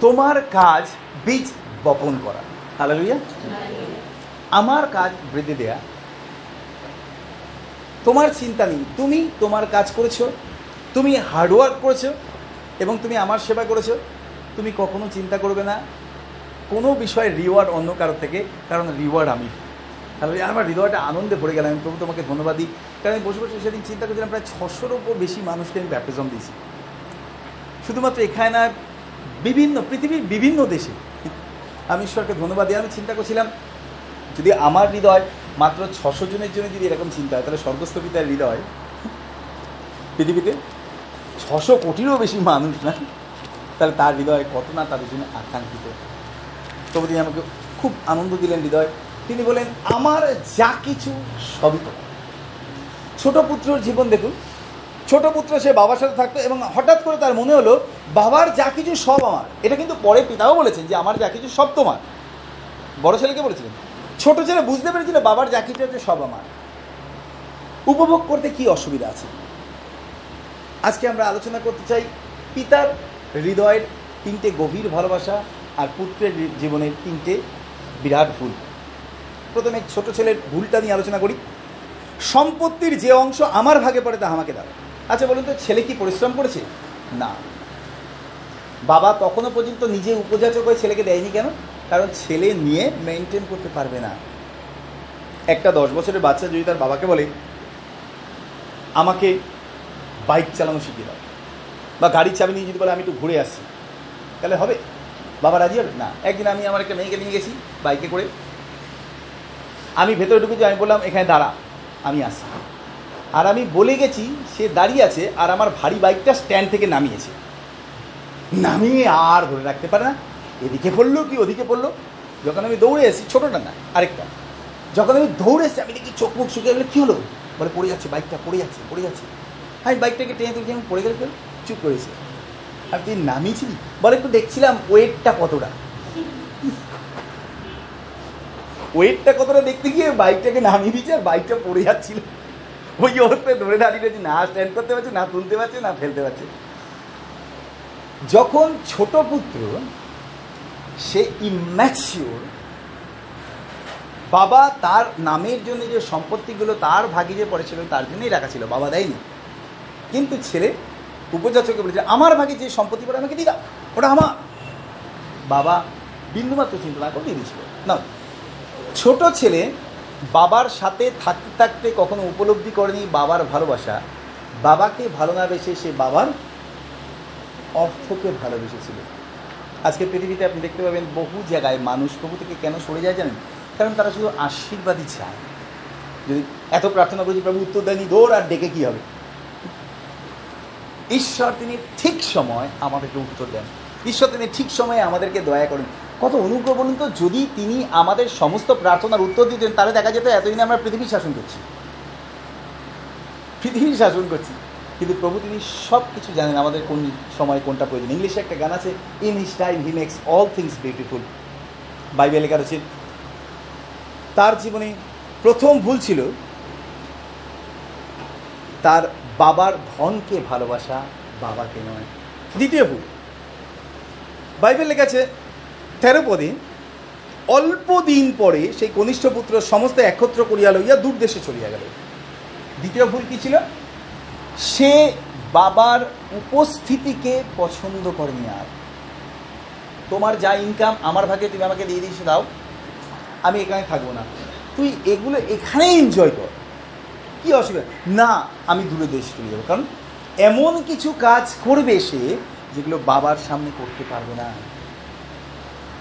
তোমার কাজ বীজ বপন করা। হালালুইয়া আমার কাজ বৃদ্ধি দেয়া তোমার চিন্তা নেই। তুমি তোমার কাজ করেছ, তুমি হার্ডওয়ার্ক করেছ, এবং তুমি আমার সেবা করেছ। তুমি কখনো চিন্তা করবে না, কোনো বিষয়ে রিওয়ার্ড অন্য কারও থেকে, কারণ রিওয়ার্ড আমি। তাহলে আমার হৃদয়টা আনন্দে ভরে গেলাম আমি প্রভু তোমাকে ধন্যবাদ দিই। কারণ আমি বসে বসে সেদিন চিন্তা করছিলাম, প্রায় ছশোর ওপর বেশি মানুষকে আমি ব্যাপটিজম দিয়েছি। শুধুমাত্র এখানে না, বিভিন্ন, পৃথিবীর বিভিন্ন দেশে। আমি ঈশ্বরকে ধন্যবাদ দিই। আমি চিন্তা করছিলাম, যদি আমার হৃদয় মাত্র ছশো জনের জন্য যদি এরকম চিন্তা হয়, তাহলে স্বর্গস্থ পিতার হৃদয় পৃথিবীতে ছশো কোটিরও বেশি মানুষ না? তাহলে তার হৃদয় কত না তাদের জন্য আকাঙ্ক্ষিত? তবু তিনি আমাকে খুব আনন্দ দিলেন হৃদয়। তিনি বলেন আমার যা কিছু সবই তোমার। ছোট পুত্রর জীবন দেখুন। ছোট পুত্র সে বাবার সাথে থাকতো এবং হঠাৎ করে তার মনে হলো, বাবার যা কিছু সব আমার। এটা কিন্তু পরে পিতাও বলেছেন যে, আমার যা কিছু সব তোমার। বড় ছেলেকে বলেছিলেন। ছোট ছেলে বুঝতে পেরেছিল বাবার যা কিছু হচ্ছে সব আমার। উপভোগ করতে কি অসুবিধা আছে? আজকে আমরা আলোচনা করতে চাই পিতার হৃদয়ের তিনটে গভীর ভালোবাসা আর পুত্রের জীবনের তিনটে বিরাট ভুল। প্রথমে ছোট ছেলের ভুলটা নিয়ে আলোচনা করি। সম্পত্তির যে অংশ আমার ভাগে পড়ে তা আমাকে দাও। আচ্ছা বলুন তো, ছেলে কি পরিশ্রম করেছে? না। বাবা তখনও পর্যন্ত নিজে উপযাচক হয়ে ছেলেকে দেয়নি কেন? কারণ ছেলে নিয়ে মেনটেন করতে পারবে না। একটা দশ বছরের বাচ্চা যদি তার বাবাকে বলে, আমাকে বাইক চালানো শিখিয়ে দাও বা গাড়ির চাবি নিয়ে যদি বলে, আমি একটু ঘুরে আসি তাহলে হবে? বাবা রাজি হবে? না। একদিন আমি আমার একটা মেয়েকে নিয়ে গেছি বাইকে করে। আমি ভেতরে ঢুকেছি, আমি বললাম, এখানে দাঁড়া, আমি আসি আর আমি বলে গেছি, সে দাঁড়িয়ে আছে আর আমার ভারী বাইকটা স্ট্যান্ড থেকে নামিয়েছে। নামিয়ে আর ধরে রাখতে পারে না। এদিকে পড়ল কি ওদিকে পড়ল? যখন আমি দৌড়ে এসেছি, ছোটোটা না, আরেকটা। যখন আমি দৌড়ে এসেছি, আমি দেখি চোখ মুখ শুকিয়ে গেলে, কী হলো? বলে, পড়ে যাচ্ছে, বাইকটা পড়ে যাচ্ছে পড়ে যাচ্ছে। আমি বাইকটাকে টেনে তুলছি, আমি পড়ে গেলে চুপ করেছি আর তুই নামিয়েছিলি? বলে, একটু দেখছিলাম ওয়েটটা কতটা। ওয়েটটা কতটা দেখতে গিয়ে বাইকটাকে নামিয়ে দিয়েছে আর বাইকটা পড়ে যাচ্ছিল। ওই অবস্থায় ধরে দাঁড়িয়ে রয়েছে, না স্ট্যান্ড করতে পারছে, না তুলতে পারছে, না ফেলতে পারছে। যখন ছোট পুত্র সে ইম্যাচিওর বাবা তার নামের জন্য যে সম্পত্তিগুলো তার ভাগে যে পড়েছিল, তার জন্যই রাখা ছিল। বাবা দেয়নি। কিন্তু ছেলে উপযাচকে বলেছে আমার ভাগে যে সম্পত্তি পড়ে, আমাকে দিয়ে দাও। ওটা আমার। বাবা বিন্দুমাত্র চিন্তা না করে দিয়ে দিয়েছিল। না ছোট ছেলে বাবার সাথে থাকতে থাকতে কখনো উপলব্ধি করেনি বাবার ভালোবাসা। বাবাকে ভালো না বেসে সে বাবার অর্থকে ভালোবেসেছিল। আজকে পৃথিবীতে আপনি দেখতে পাবেন বহু জায়গায় মানুষ প্রভু থেকে কেন সরে যায় জানেন? কারণ তারা শুধু আশীর্বাদই চায়। যদি এত প্রার্থনা করেছি প্রভু উত্তর দেয়নি, দৌড় আর ডেকে কী হবে? ঈশ্বর তিনি ঠিক সময় আমাদেরকে উত্তর দেন। ঈশ্বর তিনি ঠিক সময়ে আমাদেরকে দয়া করেন। কত অনুগ্রহ বলুন তো, যদি তিনি আমাদের সমস্ত প্রার্থনার উত্তর দিতেন, তাহলে দেখা যেত এতদিন আমরা পৃথিবীর শাসন করছি। পৃথিবীর শাসন করছি। কিন্তু প্রভু, তিনি সব কিছু জানেন আমাদের কোন সময় কোনটা প্রয়োজন। ইংলিশে একটা গান আছে in his time he makes all things beautiful Bible লেখা রয়েছে, তার জীবনে প্রথম ভুল ছিল তার বাবার ধনকে ভালোবাসা, বাবাকে নয়। দ্বিতীয় ভুল। বাইবেল লেখা আছে, তেরো পদে অল্প দিন পরে সেই কনিষ্ঠ পুত্র সমস্ত একত্র করিয়া লইয়া দূর দেশে চলিয়া গেল। দ্বিতীয় ভুল কী ছিল? সে বাবার উপস্থিতিকে পছন্দ করেনি আর। তোমার যা ইনকাম আমার ভাগে তুমি আমাকে দিয়ে দিয়েছ দাও, আমি এখানে থাকব না। তুই এগুলো এখানেই এনজয় কর। কি অসুবিধা? না, আমি দূরে দেশ চলে যাব। কারণ এমন কিছু কাজ করবে সে যেগুলো বাবার সামনে করতে পারবে না।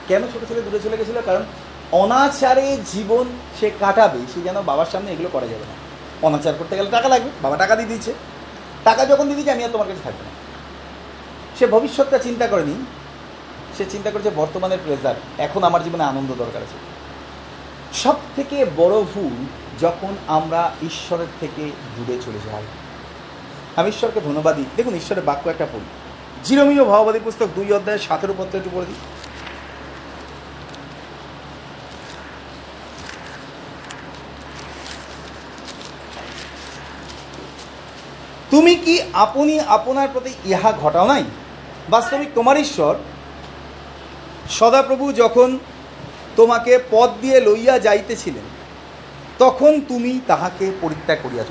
কেন ছোটো ছেলে দূরে চলে গেছিল? কারণ অনাচারে জীবন সে কাটাবে, সে যেন বাবার সামনে এগুলো করা যাবে না। অনাচার করতে গেলে টাকা লাগবে, বাবা টাকা দিয়ে দিচ্ছে টাকা যখন দিয়ে দিচ্ছে আমি আর তোমার কাছে থাকব না। সে ভবিষ্যৎটা চিন্তা করেনি সে চিন্তা করেছে বর্তমানের প্রেজার এখন আমার জীবনে আনন্দ দরকার আছে। সব থেকে বড় ভুল যখন আমরা ঈশ্বরের থেকে দূরে চলে যাই। আমি ঈশ্বরকে ধন্যবাদ দিই। দেখুন, ঈশ্বরের বাক্য একটা পড়ি জিরমীয় ভাববাদী পুস্তক দুই অধ্যায় সাতের উপর একটু পড়ে দিই। তুমি কি আপনি আপনার প্রতি ইহা ঘটাও নাই? বাস্তবিক তোমার ঈশ্বর। সদাপ্রভু যখন তোমাকে পথ দিয়ে লইয়া যাইতেছিলেন, তখন তুমি তাহাকে পরিত্যাগ করিয়াছ।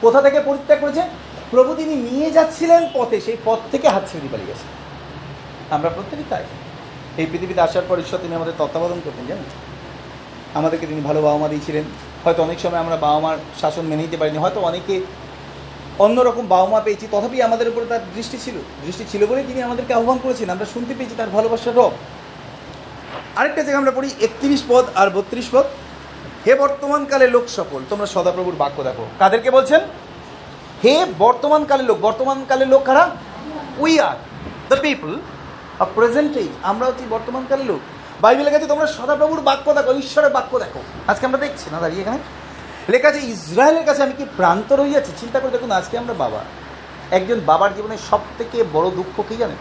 কোথা থেকে পরিত্যাগ করেছে? প্রভু তিনি নিয়ে যাচ্ছিলেন পথে, সেই পথ থেকে হাত ছেড়ে পালিয়ে গেছে। আমরা প্রত্যেকেই তাই। এই পৃথিবীতে আসার পর ঈশ্বর তিনি আমাদের তত্ত্বাবধান করতেন, জানেন? আমাদেরকে তিনি ভালো বাবা মা দিয়েছিলেন। হয়তো অনেক সময় আমরা বাবা মার শাসন মেনে নিতে পারিনি। হয়তো অনেকে অন্যরকম বাবা মা পেয়েছি, তথাপি আমাদের উপরে তার দৃষ্টি ছিল। দৃষ্টি ছিল বলেই তিনি আমাদেরকে আহ্বান করেছেন। আমরা শুনতে পেয়েছি তার ভালোবাসার রব। আরেকটা জায়গায় আমরা পড়ি, একত্রিশ পদ আর বত্রিশ পদ। হে বর্তমানকালে লোক সকল তোমরা সদাপ্রভুর বাক্য দেখো। কাদেরকে বলছেন? হে বর্তমানকালে লোক বর্তমানকালে লোক কারা? We are the people of present age আমরা হচ্ছি বর্তমানকালে লোক। বাইবেলের কাছে তোমরা সদাপ্রভুর বাক্য দেখো, ঈশ্বরের বাক্য দেখো। আজকে আমরা দেখছি, না দাঁড়িয়ে এখানে? লেখা আছে, ইসরায়েলের কাছে আমি কি প্রান্ত রইয়াছি চিন্তা করে দেখুন, আজকে আমরা বাবা। একজন বাবার জীবনে সব থেকে বড় দুঃখ কী জানেন?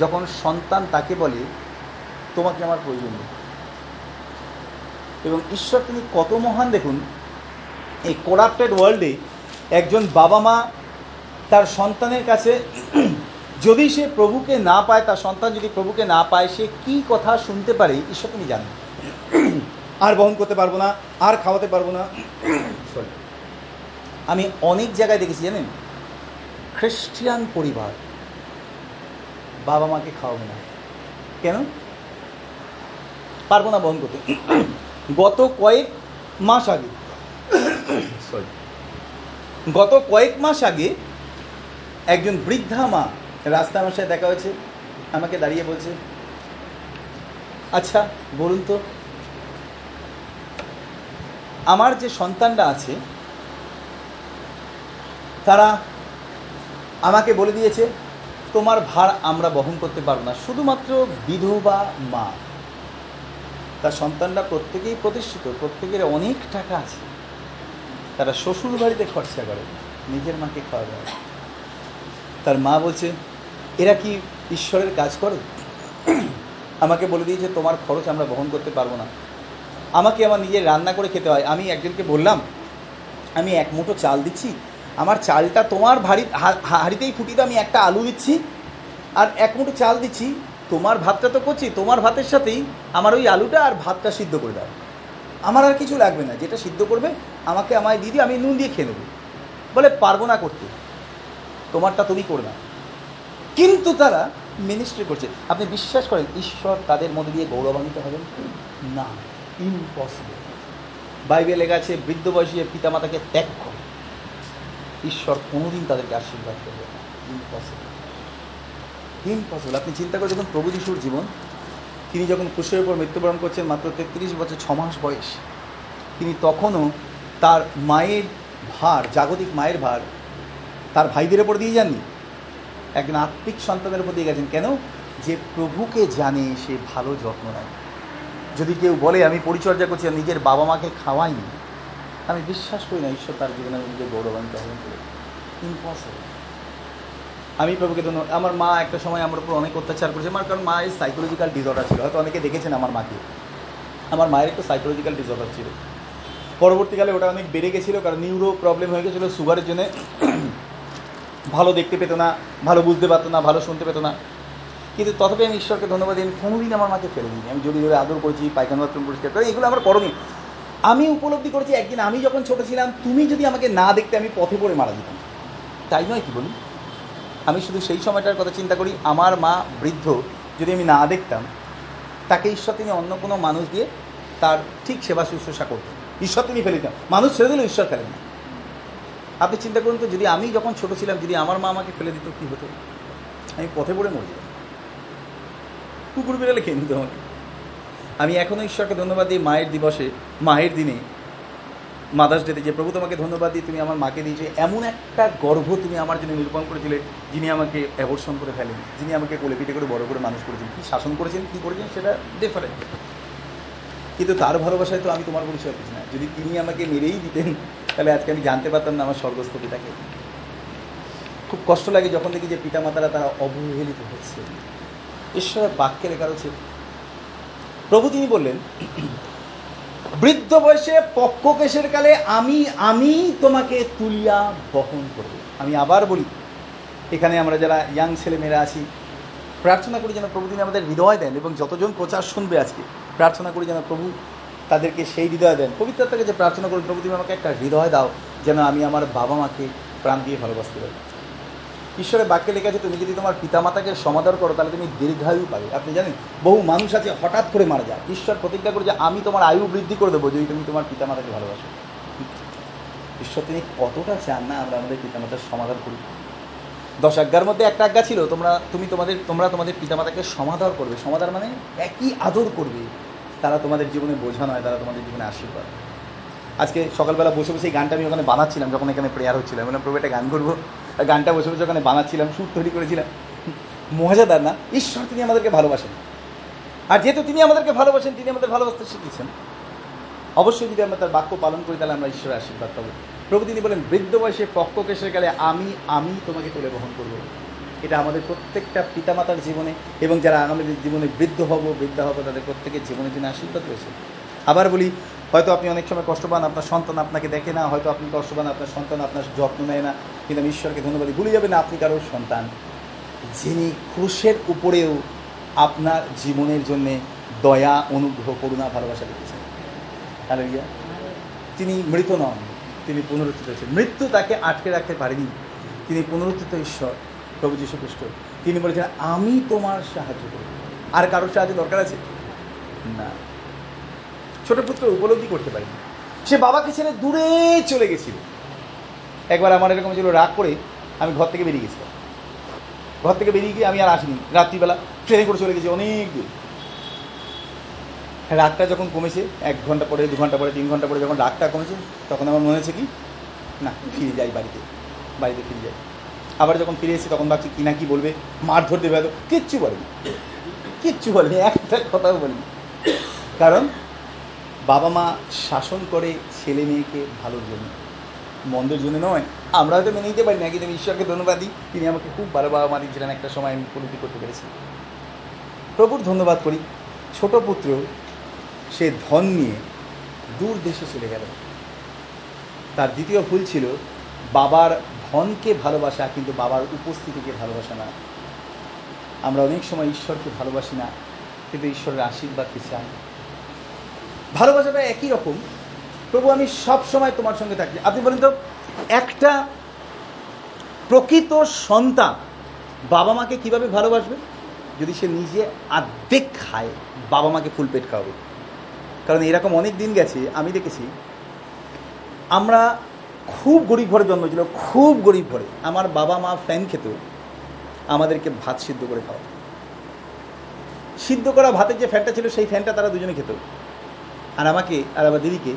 যখন সন্তান তাকে বলে, তোমাকে আমার প্রয়োজন নেই। এবং ঈশ্বর তিনি কত মহান দেখুন, এই করাপ্টেড ওয়ার্ল্ডে একজন বাবা মা তার সন্তানের কাছে, যদি সে প্রভুকে না পায়, তার সন্তান যদি প্রভুকে না পায়, সে কি কথা শুনতে পারে, ঈশ্বর তিনি জানেন। আর বহন করতে পারব না, আর খাওয়াতে পারব না। Sorry. আমি অনেক জায়গায় দেখেছি জানেন? খ্রিস্টিয়ান পরিবার বাবা মাকে খাওয়াবে না। কেন? পারব না বহন করতে। গত কয়েক মাস আগে সরি গত কয়েক মাস আগে একজন বৃদ্ধা মা রাস্তা আমার সাথে দেখা হয়েছে, আমাকে দাঁড়িয়ে বলছে আচ্ছা বলুন তো আমার যে সন্তানরা আছে, তারা আমাকে বলে দিয়েছে, তোমার ভার আমরা বহন করতে পারব না। শুধুমাত্র বিধবা মা। তার সন্তানরা প্রত্যেকেই প্রতিষ্ঠিত, প্রত্যেকের অনেক টাকা আছে। তারা শ্বশুর বাড়িতে খরচা করে, নিজের মাকে খাওয়া দাওয়া তার মা বলছে, এরা কি ঈশ্বরের কাজ করে? আমাকে বলে দিয়েছে, তোমার খরচ আমরা বহন করতে পারব না। আমাকে আমার নিজের রান্না করে খেতে হয়। আমি একজনকে বললাম আমি এক মুঠো চাল দিচ্ছি। আমার চালটা তোমার ভারী হাঁড়িতেই দাও, আমি একটা আলু দিচ্ছি। আর এক মুঠো চাল দিচ্ছি। তোমার ভাতটা তো করছি তোমার ভাতের সাথেই আমার ওই আলুটা আর ভাতটা সিদ্ধ করে দাও। আমার আর কিছু লাগবে না। যেটা সিদ্ধ করবে আমাকে আমায় দিদি আমি নুন দিয়ে খেয়ে নেব। বলে পারব না করতে। তোমারটা তুমি করবে না কিন্তু তারা মিনিস্ট্রি করছে। আপনি বিশ্বাস করেন ঈশ্বর তাদের মধ্যে দিয়ে গৌরবান্বিত হবেন? না। ইম্পসিবল বাইবেলে আছে বৃদ্ধ বয়সী পিতামাতাকে ত্যাগ করে। ঈশ্বর কোনোদিন তাদেরকে আশীর্বাদ করবে না। ইম্পসিবল ইম্পসিবল আপনি চিন্তা করে দেখুন প্রভু যিশুর জীবন, তিনি যখন ক্রুশের উপর মৃত্যুবরণ করছেন মাত্র তেত্রিশ বছর, ছ মাস বয়স, তিনি তখনও তার মায়ের ভার, জাগতিক মায়ের ভার, তার ভাইদের উপর দিয়ে যাননি। একজন আত্মিক সন্তানের উপর দিয়ে গেছেন। কেন? যে প্রভুকে জানে, সে ভালো যত্ন নেয়। যদি কেউ বলে, আমি পরিচর্যা করছি নিজের বাবা মাকে খাওয়াইনি, আমি বিশ্বাস করি না, ঈশ্বর তার জীবনে নিজের গৌরবান্বিত হবেন ইম্পসিবল আমি প্রভুকে ধন্যবাদ আমার মা একটা সময় আমার উপর অনেক অত্যাচার করেছে। আমার কারণ মায়ের সাইকোলজিক্যাল ডিসঅর্ডার ছিল। হয়তো অনেকে দেখেছেন আমার মাকে। আমার মায়ের একটু সাইকোলজিক্যাল ডিসঅর্ডার ছিল। পরবর্তীকালে ওটা অনেক বেড়ে গেছিল, কারণ নিউরো প্রবলেম হয়ে গেছিল সুগারের জন্য। ভালো দেখতে পেতো না, ভালো বুঝতে পারতো না, ভালো শুনতে পেতো না। কিন্তু তথাপি আমি ঈশ্বরকে ধন্যবাদ দিই, আমি কোনোদিন আমার মাকে ফেলে দিইনি আমি জোরে জোরে আদর করেছি, পায়খানা বাথরুম পরিষ্কার করে, এগুলো আমার করণীয়। আমি উপলব্ধি করেছি একদিন, আমি যখন ছোট ছিলাম, তুমি যদি আমাকে না দেখতে, আমি পথে পড়ে মারা যেতাম। তাই নয় কি বলুন? আমি শুধু সেই সময়টার কথা চিন্তা করি, আমার মা বৃদ্ধ, যদি আমি না দেখতাম, তাকে ঈশ্বর তিনি অন্য কোনো মানুষ দিয়ে তার ঠিক সেবা শুশ্রূষা করতেন। ঈশ্বর তিনি ফেলে দিতাম মানুষ ছেড়ে দিলে ঈশ্বর ফেলেন না। আপনি চিন্তা করুন তো, যদি আমি যখন ছোট ছিলাম, যদি আমার মা আমাকে ফেলে দিত, কী হতো? আমি পথে পড়ে মরে যেতাম। কুকুর বিড়ালে খেয়ে নিত আমাকে আমি এখনও ঈশ্বরকে ধন্যবাদ দিই মায়ের দিবসে, মায়ের দিনে। মাদার্স ডেতে যে প্রভু তোমাকে ধন্যবাদ দিই, তুমি আমার মাকে দিয়েছে এমন একটা গর্ভ তুমি আমার জন্য নিরূপণ করেছিলে, যিনি আমাকে অ্যাবর্ষণ করে ফেলেন, যিনি আমাকে কোলে পিঠে করে বড় করে মানুষ করেছেন। কী শাসন করেছেন, কী করেছেন, সেটা ডিফারেন্ট কিন্তু তার ভালোবাসায় তো আমি তোমার পরিচয় বুঝি না যদি তিনি আমাকে মেরেই দিতেন, তাহলে আজকে আমি জানতে পারতাম না আমার স্বর্গস্থ পিতাকে। খুব কষ্ট লাগে যখন দেখি যে পিতামাতারা তারা অবহেলিত হচ্ছে। ঈশ্বরের বাক্যে লেখা রয়েছে প্রভু তিনি বললেন, বৃদ্ধ বয়সে পক্ষ কেশের কালে আমি আমি তোমাকে তুলিয়া বহন করব। আমি আবার বলি, এখানে আমরা যারা ইয়াং ছেলেমেয়েরা আছি, প্রার্থনা করি যেন প্রভু তিনি আমাদের হৃদয় দেন এবং যতজন প্রচার শুনবে আজকে, প্রার্থনা করি যেন প্রভু তাদেরকে সেই হৃদয় দেন। পবিত্রতাকে যে প্রার্থনা করুন, প্রভু তুমি আমাকে একটা হৃদয় দাও, যেন আমি আমার বাবা মাকে প্রাণ দিয়ে ভালোবাসতে পারি। ঈশ্বরের বাক্যে লেখা আছে, তুমি যদি তোমার পিতামাতাকে সমাদর করো, তাহলে তুমি দীর্ঘায়ু পাবে। আপনি জানেন, বহু মানুষ আছে হঠাৎ করে মারা যায়। ঈশ্বর প্রতিজ্ঞা করে যে, আমি তোমার আয়ু বৃদ্ধি করে দেবো যদি তুমি তোমার পিতামাতাকে ভালোবাসো। ঈশ্বর তিনি কতটা চান না আমরা আমাদের পিতামাতার সমাধান করি? দশ আজ্ঞার মধ্যে একটা আজ্ঞা ছিল, তোমরা, তুমি তোমাদের, তোমরা তোমাদের পিতামাতাকে সমাদর করবে। সমাদার মানে একই আদর করবে। তারা তোমাদের জীবনে বোঝা নয়, তারা তোমাদের জীবনে আশীর্বাদ। আজকে সকালবেলা বসে বসে এই গানটা আমি ওখানে বানাচ্ছিলাম যখন এখানে প্রেয়ার হচ্ছিলাম। বললাম, প্রভু একটা গান করব। গানটা বসে বসে ওখানে বানাচ্ছিলাম সুর তৈরি করেছিলাম। মজাদার না? ঈশ্বর তিনি আমাদেরকে ভালোবাসেন। আর যেহেতু তিনি আমাদেরকে ভালোবাসেন তিনি আমাদের ভালোবাসতে শিখিয়েছেন। অবশ্যই যদি আমরা তার বাক্য পালন করি তাহলে আমরা ঈশ্বরের আশীর্বাদ পাবো। প্রভু তিনি বলেন বৃদ্ধ বয়সে পক্ষ কেসের গেলে আমি আমি তোমাকে তুলে বহন করব। এটা আমাদের প্রত্যেকটা পিতামাতার জীবনে এবং যারা আমাদের জীবনে বৃদ্ধ হব বৃদ্ধা হব তাদের প্রত্যেকের জীবনের জন্য আশীর্বাদ রয়েছে। আবার বলি হয়তো আপনি অনেক সময় কষ্ট পান, আপনার সন্তান আপনাকে দেখে না, হয়তো আপনি কষ্ট পান, আপনার সন্তান আপনার যত্ন নেয় না, কিন্তু আমি ঈশ্বরকে ধন্যবাদ। ভুলে যাবেন না আপনি কারোর সন্তান, যিনি ক্রুশের উপরেও আপনার জীবনের জন্যে দয়া, অনুগ্রহ, করুণা, ভালোবাসা দিয়েছেন হালেলুয়া তিনি মৃত নন, তিনি পুনরুত্থিত হয়েছেন। মৃত্যু তাকে আটকে রাখতে পারেনি, তিনি পুনরুত্থিত ঈশ্বর, প্রভু যীশু খ্রিস্ট তিনি বলেছেন, আমি তোমার সাহায্য করব। আর কারোর সাহায্য দরকার আছে? না। ছোট পুত্র উপলব্ধি করতে পারিনি। সে বাবাকে ছেড়ে দূরে চলে গেছিল। একবার আমার এরকম ছিল, রাগ করে আমি ঘর থেকে বেরিয়ে গেছিলাম। ঘর থেকে বেরিয়ে গিয়ে আমি আর আসিনি। রাত্রিবেলা ট্রেনে করে চলে গেছি অনেক দূর। রাগটা যখন কমেছে, এক ঘণ্টা পরে, দু ঘণ্টা পরে, তিন ঘণ্টা পরে যখন রাগটা কমেছে, তখন আমার মনে হয়েছে কি, না, ফিরে যাই বাড়িতে বাড়িতে ফিরে যাই। আবার যখন ফিরে এসেছি, তখন ভাবছি কি না কি বলবে মারধর দেবে হয়তো কিচ্ছু বলেনি। কিচ্ছু বলেনি, একটা কথাও বলেনি। কারণ বাবা মা শাসন করে ছেলে মেয়েকে ভালোর জন্য। মন্দের জন্য নয়, আমরা হয়তো মেনে নিতে পারি না, কিন্তু আমি ঈশ্বরকে ধন্যবাদ দিই তিনি আমাকে খুব ভালো বাবা মা দিয়েছিলেন একটা সময়, আমি উপলব্ধি করতে পেরেছি। প্রভুর ধন্যবাদ করি, ছোট পুত্র, সে ধন নিয়ে দূর দেশে চলে গেল। তার দ্বিতীয় ভুল ছিল, বাবার ধনকে ভালোবাসা, কিন্তু বাবার উপস্থিতিকে ভালোবাসা না। আমরা অনেক সময় ঈশ্বরকে ভালোবাসি না, কিন্তু ঈশ্বরের আশীর্বাদকে চাই। ভালোবাসাটা একই রকম। প্রভু আমি সব সময় তোমার সঙ্গে থাকি। আপনি বলেন তো, একটা প্রকৃত সন্তান বাবা মাকে কীভাবে ভালোবাসবে? যদি সে নিজে আর্ধেক খায়, বাবা মাকে ফুল পেট খাওয়াবে। কারণ এরকম অনেক দিন গেছে, আমি দেখেছি, আমরা খুব গরিব ঘরে জন্মেছিল খুব গরিব ঘরে। আমার বাবা মা ফ্যান খেত, আমাদেরকে ভাত সিদ্ধ করে খাওয়া সিদ্ধ করা ভাতের যে ফ্যানটা ছিল, সেই ফ্যানটা তারা দুজনে খেত। আর আমাকে, আর আমার দিদিকে,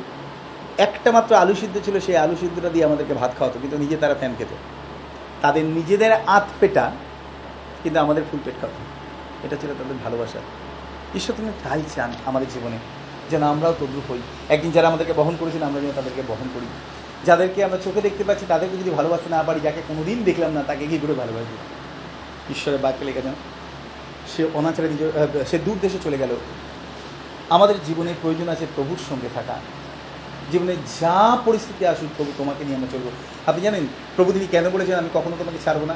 একটা মাত্র আলু সিদ্ধ ছিল, সেই আলু সিদ্ধটা দিয়ে আমাদেরকে ভাত খাওয়াতো, কিন্তু নিজে তারা ফ্যান খেত। তাদের নিজেদের আত পেটা, কিন্তু আমাদের ফুল পেট খাওয়াতো। এটা ছিল তাদের ভালোবাসা। ঈশ্বর, তুমি তাই চান আমাদের জীবনে, যেন আমরাও তদ্রুপ হই। একদিন যারা আমাদেরকে বহন করেছেন আমরা যেন তাদেরকে বহন করি। যাদেরকে আমরা চোখে দেখতে পাচ্ছি, তাদেরকে যদি ভালোবাসতে না পারি, যাকে কোনোদিন দেখলাম না, তাকে গিয়ে ঘুরে ভালোবাসি। ঈশ্বরের বাক্যে লেখা যান, সে অনাচারে নিজ সে দূর দেশে চলে গেল। আমাদের জীবনে প্রয়োজন আছে প্রভুর সঙ্গে থাকা। জীবনে যা পরিস্থিতি আসুক, প্রভু তোমাকে নিয়ে আমরা চলবো। আপনি জানেন, প্রভু তিনি কেন বলেছেন, আমি কখনো তোমাকে ছাড়বো না?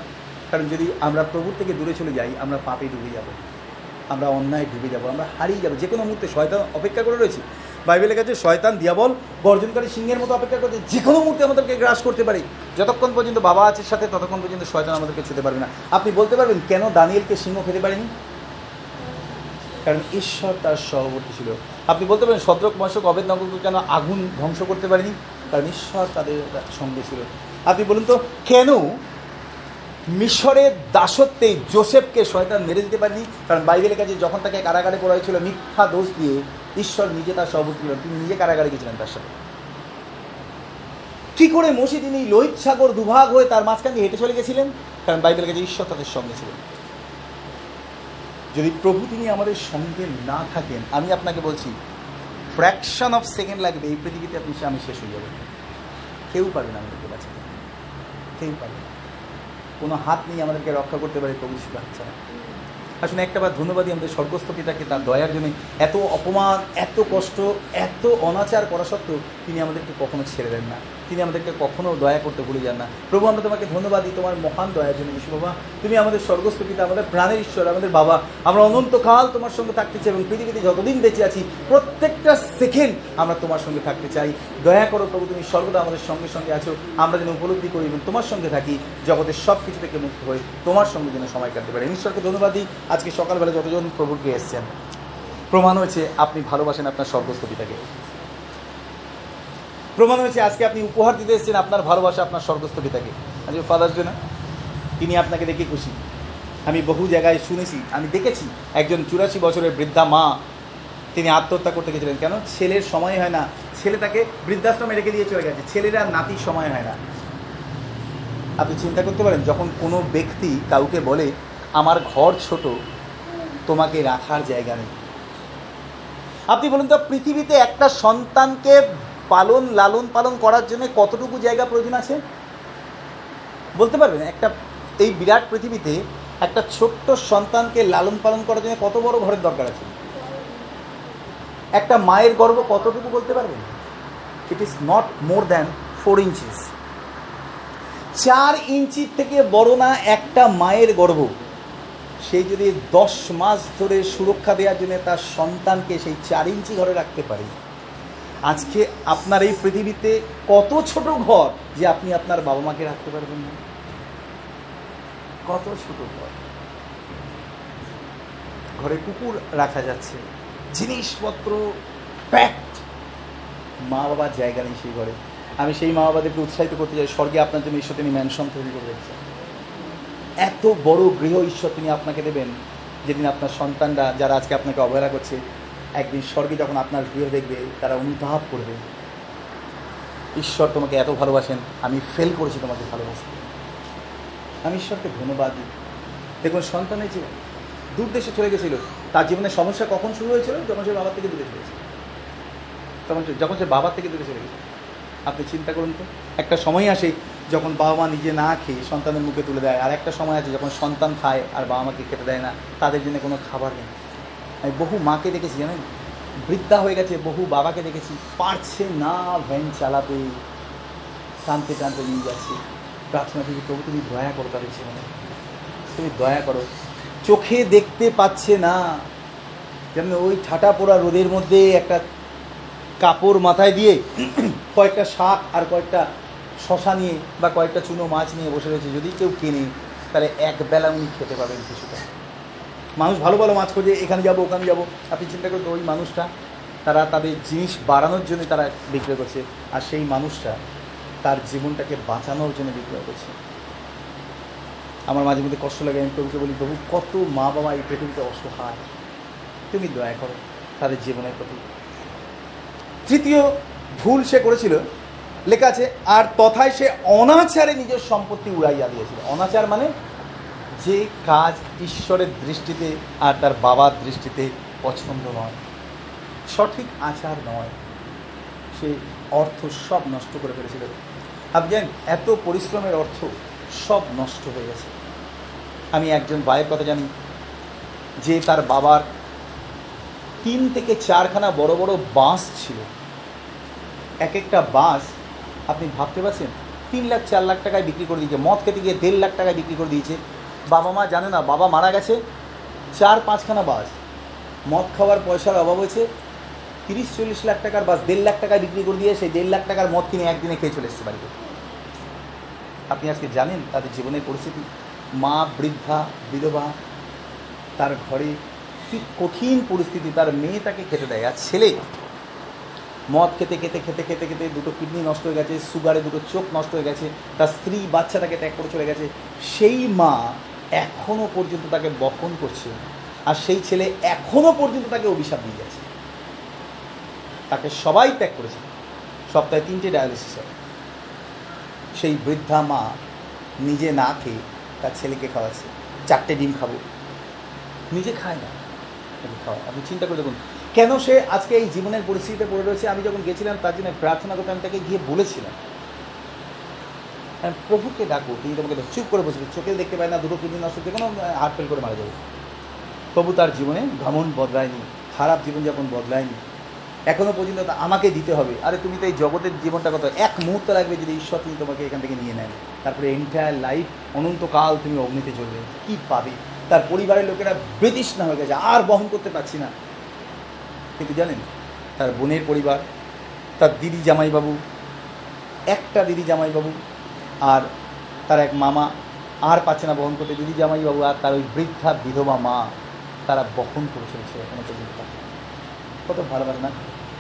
কারণ যদি আমরা প্রভুর থেকে দূরে চলে যাই, আমরা পাপে ডুবে যাব। আমরা অন্যায় ডুবে যাব, আমরা হারিয়ে যাব। যে কোনো মুহূর্তে শয়তান অপেক্ষা করে রয়েছে। বাইবেলের কাছে শয়তান, দিয়াবল গর্জনকারী সিংহের মতো অপেক্ষা করছে। যে কোনো মুহূর্তে আমাদেরকে গ্রাস করতে পারে। যতক্ষণ পর্যন্ত বাবা আছে সাথে, ততক্ষণ পর্যন্ত শয়তান আমাদেরকে ছুতে পারবে না। আপনি বলতে পারবেন, কেন দানিয়েলকে সিংহ খেতে পারেনি? কারণ ঈশ্বর তার সহবর্তী ছিল। আপনি বলতে পারেন সদ্রক মশক অবেদ নগরকে কেন আগুন ধ্বংস করতে পারেনি? কারণ ঈশ্বর তাদের সঙ্গে ছিল। আপনি বলুন তো, কেন মিশরের দাসত্বে জোসেফকে শয়তান মেরে দিতে পারেনি? কারণ বাইবেলের কাছে যখন তাকে কারাগারে পড়া হয়েছিল মিথ্যা দোষ দিয়ে ঈশ্বর নিজে তার সহবর্তী ছিল তিনি নিজে কারাগারে গেছিলেন তার সাথে। কি করে মসি তিনি লোহিত সাগর দুভাগ হয়ে তার মাঝখান দিয়ে হেঁটে চলে গেছিলেন? কারণ বাইবেলের কাছে ঈশ্বর তাদের সঙ্গে ছিলেন। যদি প্রভু তিনি আমাদের সঙ্গে না থাকেন, আমি আপনাকে বলছি ফ্র্যাকশন অফ সেকেন্ড লাগবে এই পৃথিবীতে আপনি আমি শেষ হয়ে যাবেন। কেউ পারবে না আমাদেরকে বাঁচাতে। কেউ পারবে না। কোনো হাত নিয়ে আমাদেরকে রক্ষা করতে পারে প্রভু ছাড়া। আসলে একটাবার ধন্যবাদই আমাদের স্বর্গস্থ পিতাকে তার দয়ার জন্য। এত অপমান, এত কষ্ট, এত অনাচার করা সত্ত্বেও তিনি আমাদেরকে কখনো ছেড়ে দেন না। তিনি আমাদেরকে কখনো দয়া করতে ভুলে যান না। প্রভু, আমরা তোমাকে ধন্যবাদ দিই, তোমার মহান দয়ার জন্য বিশু বাবা। তুমি আমাদের স্বর্গস্থ পিতা, আমাদের প্রাণের ঈশ্বর, আমাদের বাবা। আমরা অনন্তকাল তোমার সঙ্গে থাকতে চাই এবং পৃথিবীতে যতদিন বেঁচে আছি, প্রত্যেকটা সেকেন্ড আমরা তোমার সঙ্গে থাকতে চাই। দয়া করো প্রভু, তুমি সর্বদা আমাদের সঙ্গে সঙ্গে আছো। আমরা যেন উপলব্ধি করি এবং তোমার সঙ্গে থাকি, জগতের সব কিছু থেকে মুক্ত হয়ে তোমার সঙ্গে যেন সময় কাটতে পারে। ঈশ্বরকে ধন্যবাদ দিই। আজকে সকালবেলা যতজন প্রভুকে এসছেন, প্রমাণ হয়েছে আপনি ভালোবাসেন আপনার স্বর্গস্থ পিতাকে। প্রমাণ হয়েছে, আজকে আপনি উপহার দিতে এসেছেন, আপনার ভালোবাসা, আপনার স্বর্গস্থ পিতাকে। আজকে ফাদার্স ডে না তিনি আপনাকে দেখে খুশি। আমি বহু জায়গায় শুনেছি, আমি দেখেছি, একজন চুরাশি বছরের বৃদ্ধা মা, তিনি আত্মহত্যা করতে গেছিলেন। কেন? ছেলের সময় হয় না। ছেলে তাকে বৃদ্ধাশ্রমে রেখে দিয়ে চলে গেছে। ছেলেরা নাতির সময় হয় না। আপনি চিন্তা করতে পারেন, যখন কোনো ব্যক্তি কাউকে বলে, আমার ঘর ছোট, তোমাকে রাখার জায়গা নেই। আপনি বলুন তো, পৃথিবীতে একটা সন্তানকে পালন, লালন পালন করার জন্য কতটুকু জায়গা প্রয়োজন আছে? বলতে পারবেন, একটা, এই বিরাট পৃথিবীতে একটা ছোট্ট সন্তানকে লালন পালন করার জন্য কত বড় ঘরের দরকার আছে? একটা মায়ের গর্ব কতটুকু বলতে পারবেন? It is not more than four inches চার ইঞ্চির থেকে বড় না একটা মায়ের গর্ভ সেই যদি দশ মাস ধরে সুরক্ষা দেওয়ার জন্য তার সন্তানকে সেই চার ইঞ্চি ঘরে রাখতে পারে আজকে আপনার এই পৃথিবীতে কত ছোট ঘর যে আপনি আপনার বাবা মাকে রাখতে পারবেন না? কত ছোট ঘর? ঘরে কুকুর রাখা যাচ্ছে, জিনিসপত্র প্যাকড মা বাবার জায়গা নেই সেই ঘরে। আমি সেই মা বাবাদেরকে উৎসাহিত করতে চাই, স্বর্গে আপনার জন্য ঈশ্বর তিনি ম্যানশন তৈরি করে রেখেছেন। এত বড় গৃহ ঈশ্বর তিনি আপনাকে দেবেন, যেদিন আপনার সন্তানরা, যারা আজকে আপনাকে অবহেলা করছে একদিন স্বর্গে যখন আপনার গৃহ দেখবে, তারা অনুতাপ করবে। ঈশ্বর তোমাকে এত ভালোবাসেন, আমি ফেল করেছি তোমাকে ভালোবাসতে। আমি ঈশ্বরকে ধন্যবাদ দিই। দেখুন সন্তানের জীবন দূর দেশে চলে গেছিল। তার জীবনের সমস্যা কখন শুরু হয়েছিল? যখন সে বাবার থেকে দূরে চলে গেছে। তখন যখন সে বাবার থেকে দূরে চলে গেছে। আপনি চিন্তা করুন তো। একটা সময় আসে যখন বাবা মা নিজে না খেয়ে সন্তানের মুখে তুলে দেয়, আর একটা সময় আছে যখন সন্তান খায় আর বাবা মাকে খেতে দেয় না, তাদের জন্য কোনো খাবার নেই। আমি বহু মাকে দেখেছি, জানেন? বৃদ্ধা হয়ে গেছে, বহু বাবাকে দেখেছি। পারছে না, ভ্যান চালাতে। টানতে টানতে নিয়ে যাচ্ছে। প্রার্থনা থেকে প্রভু, তুমি দয়া করো তাদের জীবনে। তুমি দয়া করো। চোখে দেখতে পাচ্ছে না। যেমন ওই ঠাটা পোড়া রোদের মধ্যে একটা কাপড় মাথায় দিয়ে কয়েকটা শাক আর কয়েকটা শশা নিয়ে বা কয়েকটা চুনো মাছ নিয়ে বসে রয়েছে। যদি কেউ কেনে, তাহলে এক বেলা উনি খেতে পাবেন কিছুটা। মানুষ ভালো ভালো মাছ খোঁজে, এখানে যাব, ওখানে যাব। আপনি চিন্তা করুন, ওই মানুষটা, তারা তাদের জিনিস বাড়ানোর জন্য তারা বিক্রয় করছে, আর সেই মানুষটা তার জীবনটাকে বাঁচানোর জন্য বিক্রয় করছে। আমার মাঝে মধ্যে কষ্ট লাগে, আমি প্রভুকে বলি, প্রভু, কত মা বাবা এই পৃথিবীতে অসহায় তুমি দয়া করো, তাদের জীবনের প্রতি। তৃতীয় ভুল সে করেছিল, লেখা আছে, আর তথায় সে অনাচারে নিজের সম্পত্তি উড়াইয়া দিয়েছিল। অনাচার মানে যে কাজ ঈশ্বরের দৃষ্টিতে আর তার বাবার দৃষ্টিতে পছন্দ নয়, সঠিক আচার নয়, সে অর্থ সব নষ্ট করে ফেলেছিল। আপনি জানেন, এত পরিশ্রমের অর্থ সব নষ্ট হয়ে গেছে। আমি একজন ভাইয়ের কথা জানি, যে তার বাবার তিন থেকে চারখানা বড় বড় বাঁশ ছিল। এক একটা বাঁশ, আপনি ভাবতে পারছেন, তিন লাখ, চার লাখ টাকায় বিক্রি করে দিয়েছে, মদ খেতে গিয়ে দেড় লাখ টাকায় বিক্রি করে দিয়েছে। বাবা মা জানে না, বাবা মারা গেছে, চার পাঁচখানা বাস। মদ খাওয়ার পয়সার অভাব হয়েছে, তিরিশ চল্লিশ লাখ টাকার বাস, দেড় লাখ টাকায় বিক্রি করে দিয়ে সেই দেড় লাখ টাকার মদ কিনে একদিনে খেয়ে চলে এসছে বাড়িতে। আপনি আজকে জানেন তাদের জীবনের পরিস্থিতি? মা, বৃদ্ধা, বিধবা, তার ঘরে কি কঠিন পরিস্থিতি, তার মেয়ে তাকে খেতে দেয়, আর ছেলে? মদ খেতে খেতে খেতে খেতে খেতে দুটো কিডনি নষ্ট হয়ে গেছে, সুগারে দুটো চোখ নষ্ট হয়ে গেছে, তার স্ত্রী বাচ্চা তাকে ত্যাগ করে চলে গেছে। সেই মা এখনও পর্যন্ত তাকে বহন করছে। আর সেই ছেলে এখনও পর্যন্ত তাকে অভিশাপ দিয়ে যাচ্ছে। তাকে সবাই ত্যাগ করেছে। সপ্তাহে তিনটে ডায়ালিসিস হয়। সেই বৃদ্ধা মা নিজে না খেয়ে তার ছেলেকে খাওয়াচ্ছে। চারটে ডিম খাব। নিজে খায় না। খাওয়া। আপনি চিন্তা করে দেখুন, কেন সে আজকে এই জীবনের পরিস্থিতিতে পড়ে রয়েছে? আমি যখন গেছিলাম, তার জন্য প্রার্থনা করতে আমি তাকে গিয়ে বলেছিলাম। আমি প্রভুকে ডাকো, তিনি তোমাকে চুপ করে বসবে চোখে দেখতে পায় না, দুটো কিডনি নষ্ট যে কোনো হার্ট ফেল করে মারা যাবে। তবু তার জীবনে ভ্রমণ বদলায়নি, খারাপ জীবনযাপন বদলায়নি। এখনও পর্যন্ত আমাকে দিতে হবে। আরে তুমি তো এই জগতের জীবনটা কত, এক মুহূর্ত লাগবে যদি ঈশ্বর তিনি তোমাকে এখান থেকে নিয়ে নেন তারপরে এন্টায়ার লাইফ অনন্তকাল তুমি অগ্নিতে চলবে কি পাবে? তার পরিবারের লোকেরা বেতৃষ্ণা হয়ে গেছে, আর বহন করতে পারছি না। কিন্তু জানেন, তার বোনের পরিবার, তার দিদি জামাইবাবু, একটা দিদি জামাইবাবু আর তার এক মামা আর পাচ্ছে না বহন করতে। দিদি জামাইবাবু আর তার ওই বৃদ্ধা বিধবা মা, তারা বহন করে চলেছে এখনও পর্যন্ত কত ভালোবাসে না?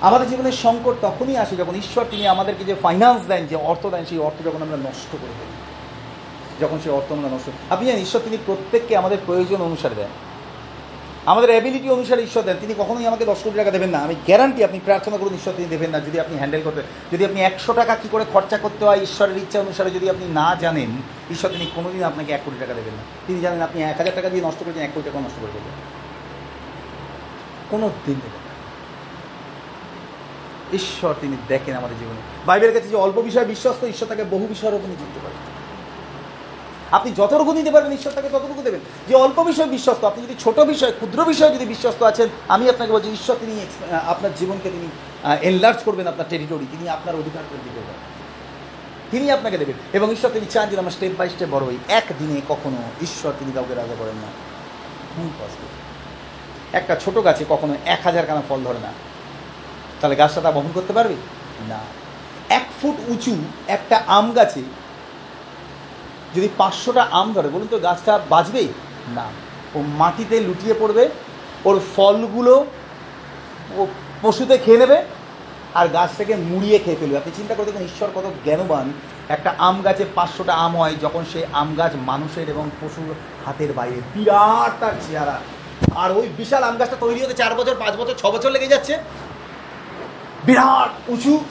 আমাদের জীবনের সংকট তখনই আসে যখন ঈশ্বর তিনি আমাদেরকে যে ফাইন্যান্স দেন, যে অর্থ দেন, সেই অর্থ যখন আমরা নষ্ট করে ফেলি। যখন সেই অর্থ আমরা নষ্ট আপনি জানেন, ঈশ্বর তিনি প্রত্যেককে আমাদের প্রয়োজন অনুসারে দেন। আমাদের অ্যাবিলিটি অনুসারে ঈশ্বর দেন। তিনি কখনোই আমাকে দশ কোটি টাকা দেবেন না। আমি গ্যারান্টি আপনি প্রার্থনা করুন ঈশ্বর তিনি দেবেন না, যদি আপনি হ্যান্ডেল করতে যদি আপনি একশো টাকা কী করে খরচা করতে হয় ঈশ্বরের ইচ্ছা অনুসারে যদি আপনি না জানেন, ঈশ্বর তিনি কোনোদিন আপনাকে এক কোটি টাকা দেবেন না। তিনি জানেন আপনি এক হাজার টাকা দিয়ে নষ্ট করেছেন এক কোটি টাকা নষ্ট করে দেবেন। কোনো দিন দেবেন ঈশ্বর তিনি দেখেন আমাদের জীবনে। বাইবেলের কাছে যে অল্প বিষয়ে বিশ্বস্ত, ঈশ্বর তাকে বহু বিষয়ের উপর নিযুক্ত করে। আপনি যতটুকু দিতে পারবেন, ঈশ্বর তাকে ততটুকু দেবেন। যে অল্প বিষয় বিশ্বস্ত, আপনি যদি ছোট বিষয়, ক্ষুদ্র বিষয়ে যদি বিশ্বস্ত আছেন, আমি আপনাকে বলছি, ঈশ্বর তিনি আপনার জীবনকে তিনি এনলার্জ করবেন আপনার টেরিটরি তিনি আপনার অধিকার করে দিতে পারেন। তিনি আপনাকে দেবেন। এবং ঈশ্বর তিনি চান যে আমরা স্টেপ বাই স্টেপ বড় হই। একদিনে কখনো ঈশ্বর তিনি কাউকে রাজা করেন না. একটা ছোট গাছে কখনো এক হাজার কানা ফল ধরে না। তাহলে গাছটা তা বহন করতে পারবে? না। এক ফুট উঁচু একটা আম গাছে যদি পাঁচশোটা আম ধরে, বলুন তো গাছটা বাঁচবেই? না। ও মাটিতে লুটিয়ে পড়বে, ওর ফলগুলো ও পশুতে খেয়ে নেবে আর গাছটাকে মুড়িয়ে খেয়ে ফেলবে। আপনি চিন্তা করে দেখুন, ঈশ্বর কত জ্ঞানবান। একটা আম গাছে পাঁচশোটা আম হয়, যখন সেই আম গাছ মানুষের এবং পশুর হাতের বাইরে। বিরাট তার চেহারা। আর ওই বিশাল আম গাছটা তৈরি হতে চার বছর, পাঁচ বছর, ছ বছর লেগে যাচ্ছে। বিরাট উঁচু,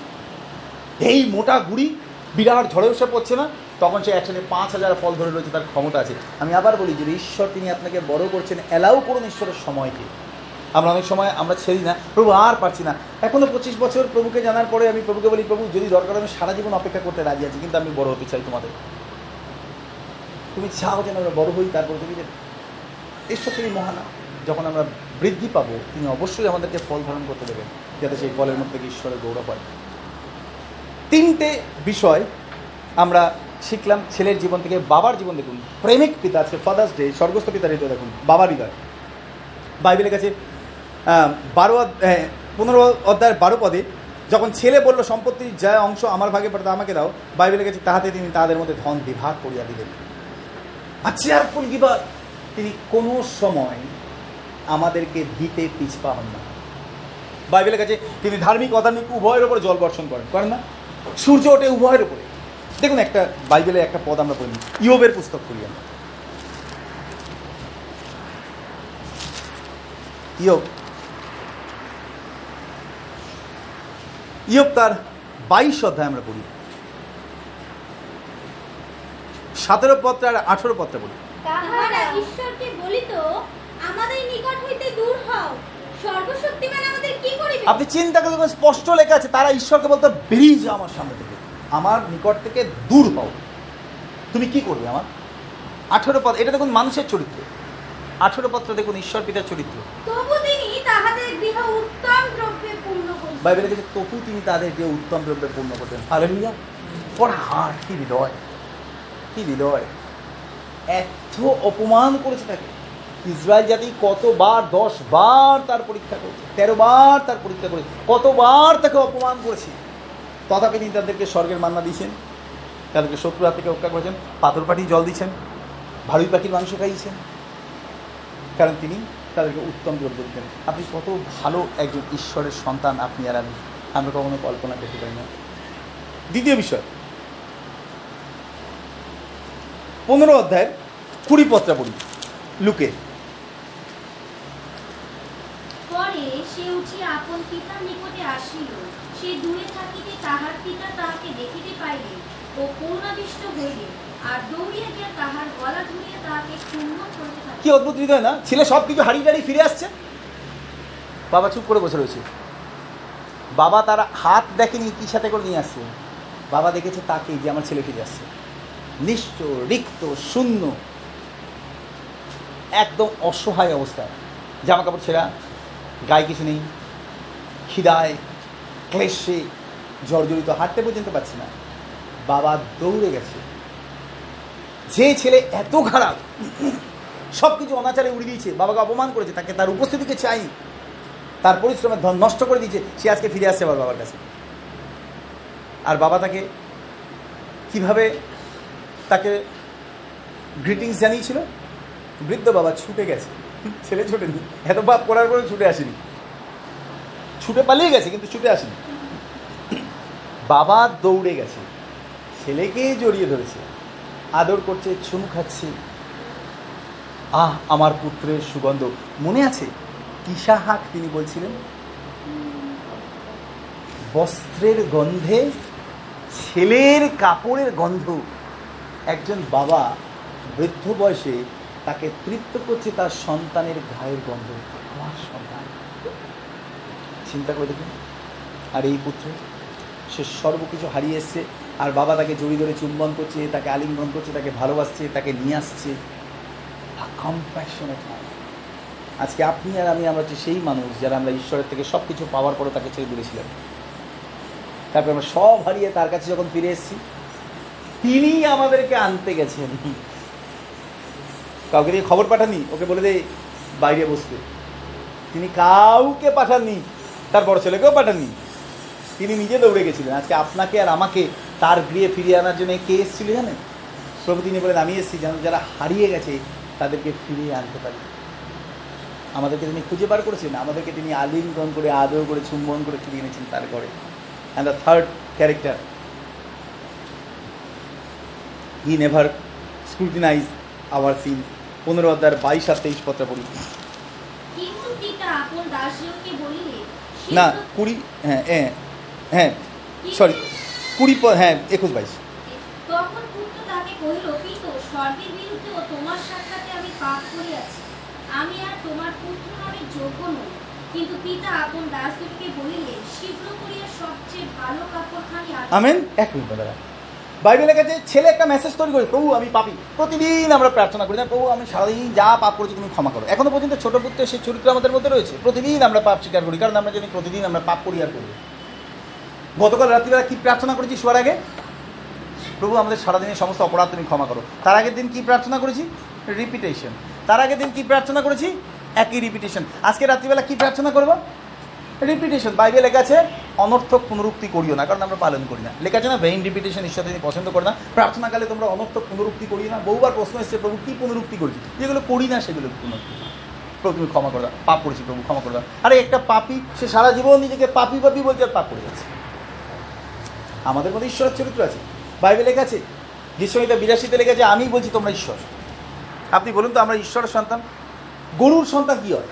এই মোটা গুড়ি, বিরাট ঝড়ে এসে পড়ছে না? তখন সে একসঙ্গে পাঁচ হাজার ফল ধরে রয়েছে, তার ক্ষমতা আছে। আমি আবার বলি যদি ঈশ্বর, তিনি আপনাকে বড় করছেন অ্যালাউ করুন ঈশ্বরের সময়কে। আমরা অনেক সময় আমরা ছেড়ি না, প্রভু আর পারছি না। এখনও পঁচিশ বছর প্রভুকে জানার পরে আমি প্রভুকে বলি, প্রভু, যদি দরকার আমি সারা জীবন অপেক্ষা করতে রাজি আছি, কিন্তু আমি বড় হতে চাই তোমাদের। তুমি চাও যেন আমরা বড় হই, তারপর তুমি যে ঈশ্বর তিনি মহানা। যখন আমরা বৃদ্ধি পাবো, তিনি অবশ্যই আমাদেরকে ফল ধারণ করতে দেবেন, যাতে সেই ফলের মধ্যে ঈশ্বরের গৌরব হয়। তিনটে বিষয় আমরা শিখলাম ছেলের জীবন থেকে বাবার জীবন দেখুন। প্রেমিক পিতা আছে ফাদার্স ডে স্বর্গস্থ পিতার হৃদয় দেখুন বাবার হৃদয়। বাইবেলের কাছে বারো পনেরো অধ্যায়ের বারো পদে, যখন ছেলে বলল সম্পত্তির যা অংশ আমার ভাগে পড়ে, তা আমাকে দাও। বাইবেলের কাছে তাহাতে তিনি তাদের মধ্যে ধন বিভাগ করিয়া দিলেন। আর চেয়ারফুল গিভার তিনি কোনো সময় আমাদেরকে দিতে পিছপা হন না। বাইবেলের কাছে তিনি ধার্মিক, অধার্মিক, উভয়ের উপরে জল বর্ষণ করেন। করেন না? সূর্য ওঠে উভয়ের উপরে। দেখুন একটা বাইবেলে একটা পদ আমরা পড়ি। ইয়োবের পুস্তক পড়ি আমরা। ইয়োব। ইয়োব তার বাইশ অধ্যায় আমরা পড়ি। সতেরো পত্র আর আঠেরো পত্র পড়ি। তাহারা ঈশ্বরকে বলিত আমাদের নিকট হইতে দূর হও। সর্বশক্তিমান আমাদের কি করিবে? আপনি চিন্তা করে দেখুন, স্পষ্ট লেখা আছে তারা ঈশ্বরকে বলতো বেরিয়ে যাও আমার সামনে থেকে। আমার নিকট থেকে দূর হও। তুমি কি করবে আমার? আঠেরো পদ এটা দেখুন মানুষের চরিত্র। আঠেরো পত্র দেখুন ঈশ্বর পিতার চরিত্র। বাইবেলে দেখে তবু তিনি তাদের যে উত্তম দ্রব্যে পূর্ণ করতেন হালেলুয়া! পড়া হার কি হৃদয় কি হৃদয় এত অপমান করেছে তাকে। ইসরায়েল জাতি কতবার দশ বার তার পরীক্ষা করেছে তেরো বার তার পরীক্ষা করেছে কতবার তাকে অপমান করেছে। তথাপি তিনি তাদেরকে স্বর্গের মান্না দিয়েছেন, তাদেরকে শত্রু হাত থেকে রক্ষা করেছেন, পাথর পাটি জল দিচ্ছেন ভালুই পাখির মাংস খাইয়েছেন, কারণ তিনি তাদেরকে উত্তম দ্রব্য দিতেন আপনি কত ভালো একজন ঈশ্বরের সন্তান আপনি আর আমি। আমরা কখনো কল্পনা করতে পারি না। দ্বিতীয় বিষয়, পনেরো অধ্যায়ের কুড়ি পত্রা পড়ি। লুকে। পরে সে উঠিয়া আপন পিতার নিকটে আসিল। সে দূরে থাকিতে তাহার পিতা তাহাকে দেখিতে পাইলে ও করুণাবিষ্ট হইলে, আর দৌড়িয়া গিয়া তাহার গলা ধরিয়া তাহাকে চুম্বন করিতে কি অদ্ভুত হৃদয়, না? ছেলে সব কিছু হারিয়ে দাঁড়িয়ে ফিরে আসছে? বাবা চুপ করে বসে রয়েছে। বাবা তার হাত দেখেনি কি সাথে করে নিয়ে আসছে। বাবা দেখেছে তাকে যে আমার ছেলে ফিরে আসছে। নিশ্চ রিক্ত, শূন্য, একদম অসহায় অবস্থায়। জামা কাপড় ছেঁড়া, গায়ে কিছু নেই, খিদায় ক্লেশে জর্জরিত, হাঁটতে পর্যন্ত পারছে না। বাবা দৌড়ে গেছে। যে ছেলে এত খারাপ সব কিছু অনাচারে উড়ে দিয়েছে, বাবাকে অপমান করেছে, তাকে তার উপস্থিতিকে চাই, তার পরিশ্রমের ধন নষ্ট করে দিয়েছে, সে আজকে ফিরে আসছে আবার বাবার কাছে। আর বাবা তাকে কীভাবে তাকে গ্রিটিংস জানিয়েছিল? বৃদ্ধ বাবা ছুটে গেছে। ছেলে ছুটেনি, এত বাপ করার পরে ছুটে আসেনি। ছুটে পালিয়ে গেছে, কিন্তু ছুটে আসেনি। বাবা দৌড়ে গেছে। ছেলেকে জড়িয়ে ধরেছে। আদর করছে, চুমু খাচ্ছে। আহ, আমার পুত্রের সুগন্ধ। মনে আছে? ইশাহাক তিনি বলছিলেন। বস্ত্রের গন্ধে ছেলের কাপড়ের গন্ধ। একজন বাবা বৃদ্ধ বয়সে তাকে তৃপ্ত করছে তার সন্তানের ঘায়ের গন্ধ। আমার সন্তান। চিন্তা করে দেখুন। আর এই পুত্র সে সর্বকিছু হারিয়ে এসছে। আর বাবা তাকে জড়ি ধরে চুম্বন করছে, তাকে আলিঙ্গন করছে, তাকে ভালোবাসছে, তাকে নিয়ে আসছে। কম্প্যাশনেট আজকে আপনি আর আমি, আমরা হচ্ছে সেই মানুষ যারা আমরা ঈশ্বরের থেকে সব কিছু পাওয়ার পরে তাকে ছেড়ে দিয়েছিলাম। তারপরে আমরা সব হারিয়ে তার কাছে যখন ফিরে এসেছি, তিনি আমাদেরকে আনতে গেছেন। কাউকে দিয়ে খবর পাঠাননি, ওকে বলে দে, বাইরে বসতে। তিনি কাউকে পাঠাননি, তার বড় ছেলেকেও পাঠাননি। তিনি নিজে দৌড়ে গেছিলেন। আজকে আপনাকে আর আমাকে তার গৃহে ফিরিয়ে আনার জন্য কে এসেছিল জানেন? প্রভু তিনি বলেন আমি এসেছি যেন যারা হারিয়ে গেছে তাদেরকে ফিরিয়ে আনতে পারি। আমাদেরকে তিনি খুঁজে বার করেছেন। আমাদেরকে তিনি আলিঙ্গন করে আদর করে চুম্বন করে ফিরিয়ে এনেছেন তার ঘরে। And the third character he never scrutinize our sin পনেরো অধ্যায়ের বাইশ আর তেইশ পত্র পড়ি। না কুড়ি হ্যাঁ হ্যাঁ হ্যাঁ সরি কুড়ি হ্যাঁ একুশ বাইশ। তখন পুত্র তাকে কহিল পিত স্বর্গের বিরুদ্ধে ও তোমার সাক্ষাতে আমি পাপ করিয়াছি। আমি আর তোমার পুত্র নামের যোগ্য নই। কিন্তু পিতা আপন দাসদেরকে বলিলে শীঘ্র করিয়া সবচেয়ে ভালো কাপড়খানি আমেন। এক মিনিট দাদা। বাইবেলের কাছে ছেলে একটা মেসেজ তৈরি করি প্রভু আমি পাপি। প্রতিদিন আমরা প্রার্থনা করি না প্রভু আমি সারাদিন যা পাপ করেছি তুমি ক্ষমা করো। এখনও পর্যন্ত ছোট পুত্রের সেই চরিত্র আমাদের মধ্যে রয়েছে। প্রতিদিন আমরা পাপ স্বীকার করি কারণ আমরা জানি প্রতিদিন আমরা পাপ করি আর করি গতকাল রাত্রিবেলা কি প্রার্থনা করেছি শোয়ার আগে? প্রভু, আমাদের সারাদিনের সমস্ত অপরাধ তুমি ক্ষমা করো। তার আগের দিন কি প্রার্থনা করেছি? রিপিটেশন তার আগের দিন কি প্রার্থনা করেছি? একই রিপিটেশন আজকে রাত্রিবেলা কি প্রার্থনা করব? রিপিটেশন বাইবেল লেখা আছে, অনর্থক পুনরুক্তি করিও না। কারণ আমরা পালন করি না। লেখা আছে না ভেইন রিপিটেশন ঈশ্বর তিনি পছন্দ করে না। প্রার্থনাকালে তোমরা অনর্থক পুনরুক্তি করিও না। বহুবার প্রশ্ন এসছে, প্রভু, কি পুনরুক্তি করেছি? যেগুলো করি না, সেগুলো পুনরুক্তি প্রভু, তুমি ক্ষমা করে দাও। পাপ করেছি, প্রভু, ক্ষমা করে দাও। আরে, একটা পাপি, সে সারা জীবন নিজেকে পাপি পাপি বলছে আর পাপ করে যাচ্ছে আমাদের মধ্যে ঈশ্বরের চরিত্র আছে। বাইবেল লেখা আছে গীষ্মহিতা বিরাশিতে লেখা আছে, আমি বলছি তোমরা ঈশ্বর। আপনি বলুন তো, আমরা ঈশ্বরের সন্তান? গরুর সন্তান কি হয়?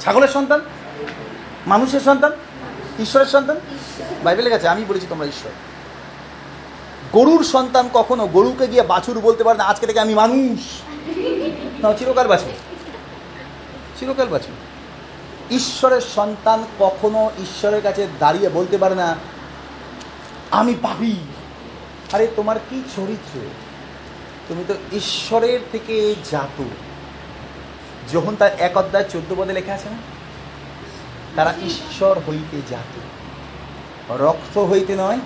ছাগলের সন্তান? মানুষের সন্তান? ঈশ্বরের সন্তান? বাইবেলে গেছে আমি বলেছি তোমরা ঈশ্বর। গরুর সন্তান কখনো গরুকে গিয়ে বাছুর বলতে পারে না, আজকে থেকে আমি মানুষ। না, চিরকাল বাছুর। চিরকাল বাছুর। ঈশ্বরের সন্তান কখনো ঈশ্বরের কাছে দাঁড়িয়ে বলতে পারে না আমি পাপি। আরে তোমার কি চরিত্র? তুমি তো ঈশ্বরের থেকে জাত। যখন তার এক অধ্যায় চোদ্দ পদে লেখা আছে না তারা ঈশ্বর হইতে জাত। রক্ত হইতে নয়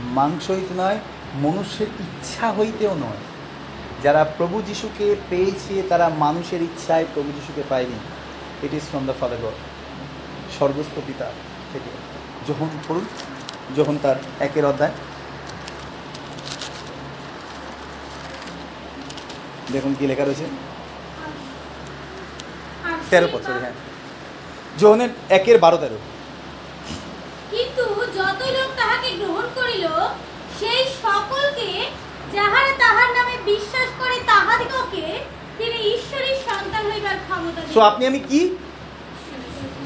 মাংস হইতে নয় মনুষ্যের ইচ্ছা হইতেও নয়। যারা প্রভু যিশুকে পেয়েছে তারা মানুষের ইচ্ছায় প্রভু যিশুকে পায়নি। It is from the father God স্বর্গস্থ পিতা থেকে। যখন পড়ুন যখন তার একের অধ্যায়। দেখুন কি লেখা রয়েছে। তেরো বছর হ্যাঁ। যোহনের একের বারো তেরো। কিন্তু যত লোক তাহাকে গ্রহণ করিল সেই সকলকে যাহারা তাহার নামে বিশ্বাস করে তাহাদিগকে তিনি ঈশ্বরের সন্তান হইবার ক্ষমতা সো আপনি আমি কি?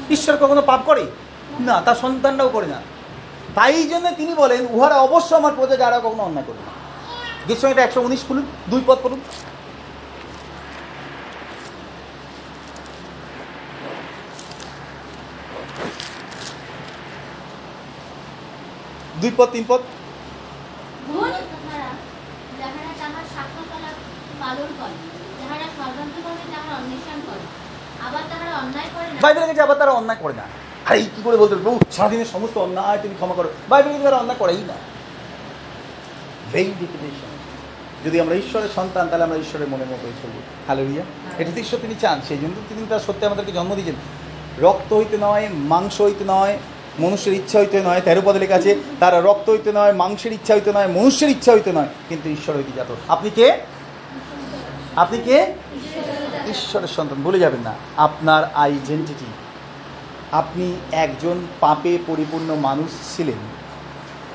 ঈশ্বর কখনো পাপ করে? না তার সন্তানটাও করে না। তাই জন্য তিনি বলেন উহারা অবশ্য আমার প্রজা যারা কখনো অন্যায় করবে না। গ্রীষ্মটা একশো উনিশ খুলুন দুই পদ পড়ুন। দুই পদ তিন পদ। বাইবেলে গেছে আবার তারা অন্যায় করে না। আরে, কি করে বলতে প্রভু সারাদিনের সমস্ত অন্যায় তুমি ক্ষমা করো। বাইবেলে তারা অন্যায় করেই না। ভেই ডিফিনেশন যদি আমরা ঈশ্বরের সন্তান, তাহলে আমরা ঈশ্বরের মনের মতোই চলবো। হ্যালো রিয়া এটা তো ঈশ্বর তিনি চান। সেই জন্য তিনি তার সত্যি আমাদেরকে জন্ম দিয়েছেন। রক্ত হইতে নয়, মাংস হইতে নয়, মনুষ্যের ইচ্ছা হইতে নয়। তেরো পদে লেখা আছে, তারা রক্ত হইতে নয়, মাংসের ইচ্ছা হইতে নয়, মনুষ্যের ইচ্ছা হইতে নয়, কিন্তু ঈশ্বর হইতে যাত আপনি কে? আপনি কে? ঈশ্বরের সন্তান। বলে যাবেন না। আপনার আইডেন্টিটি আপনি একজন পাপে পরিপূর্ণ মানুষ ছিলেন।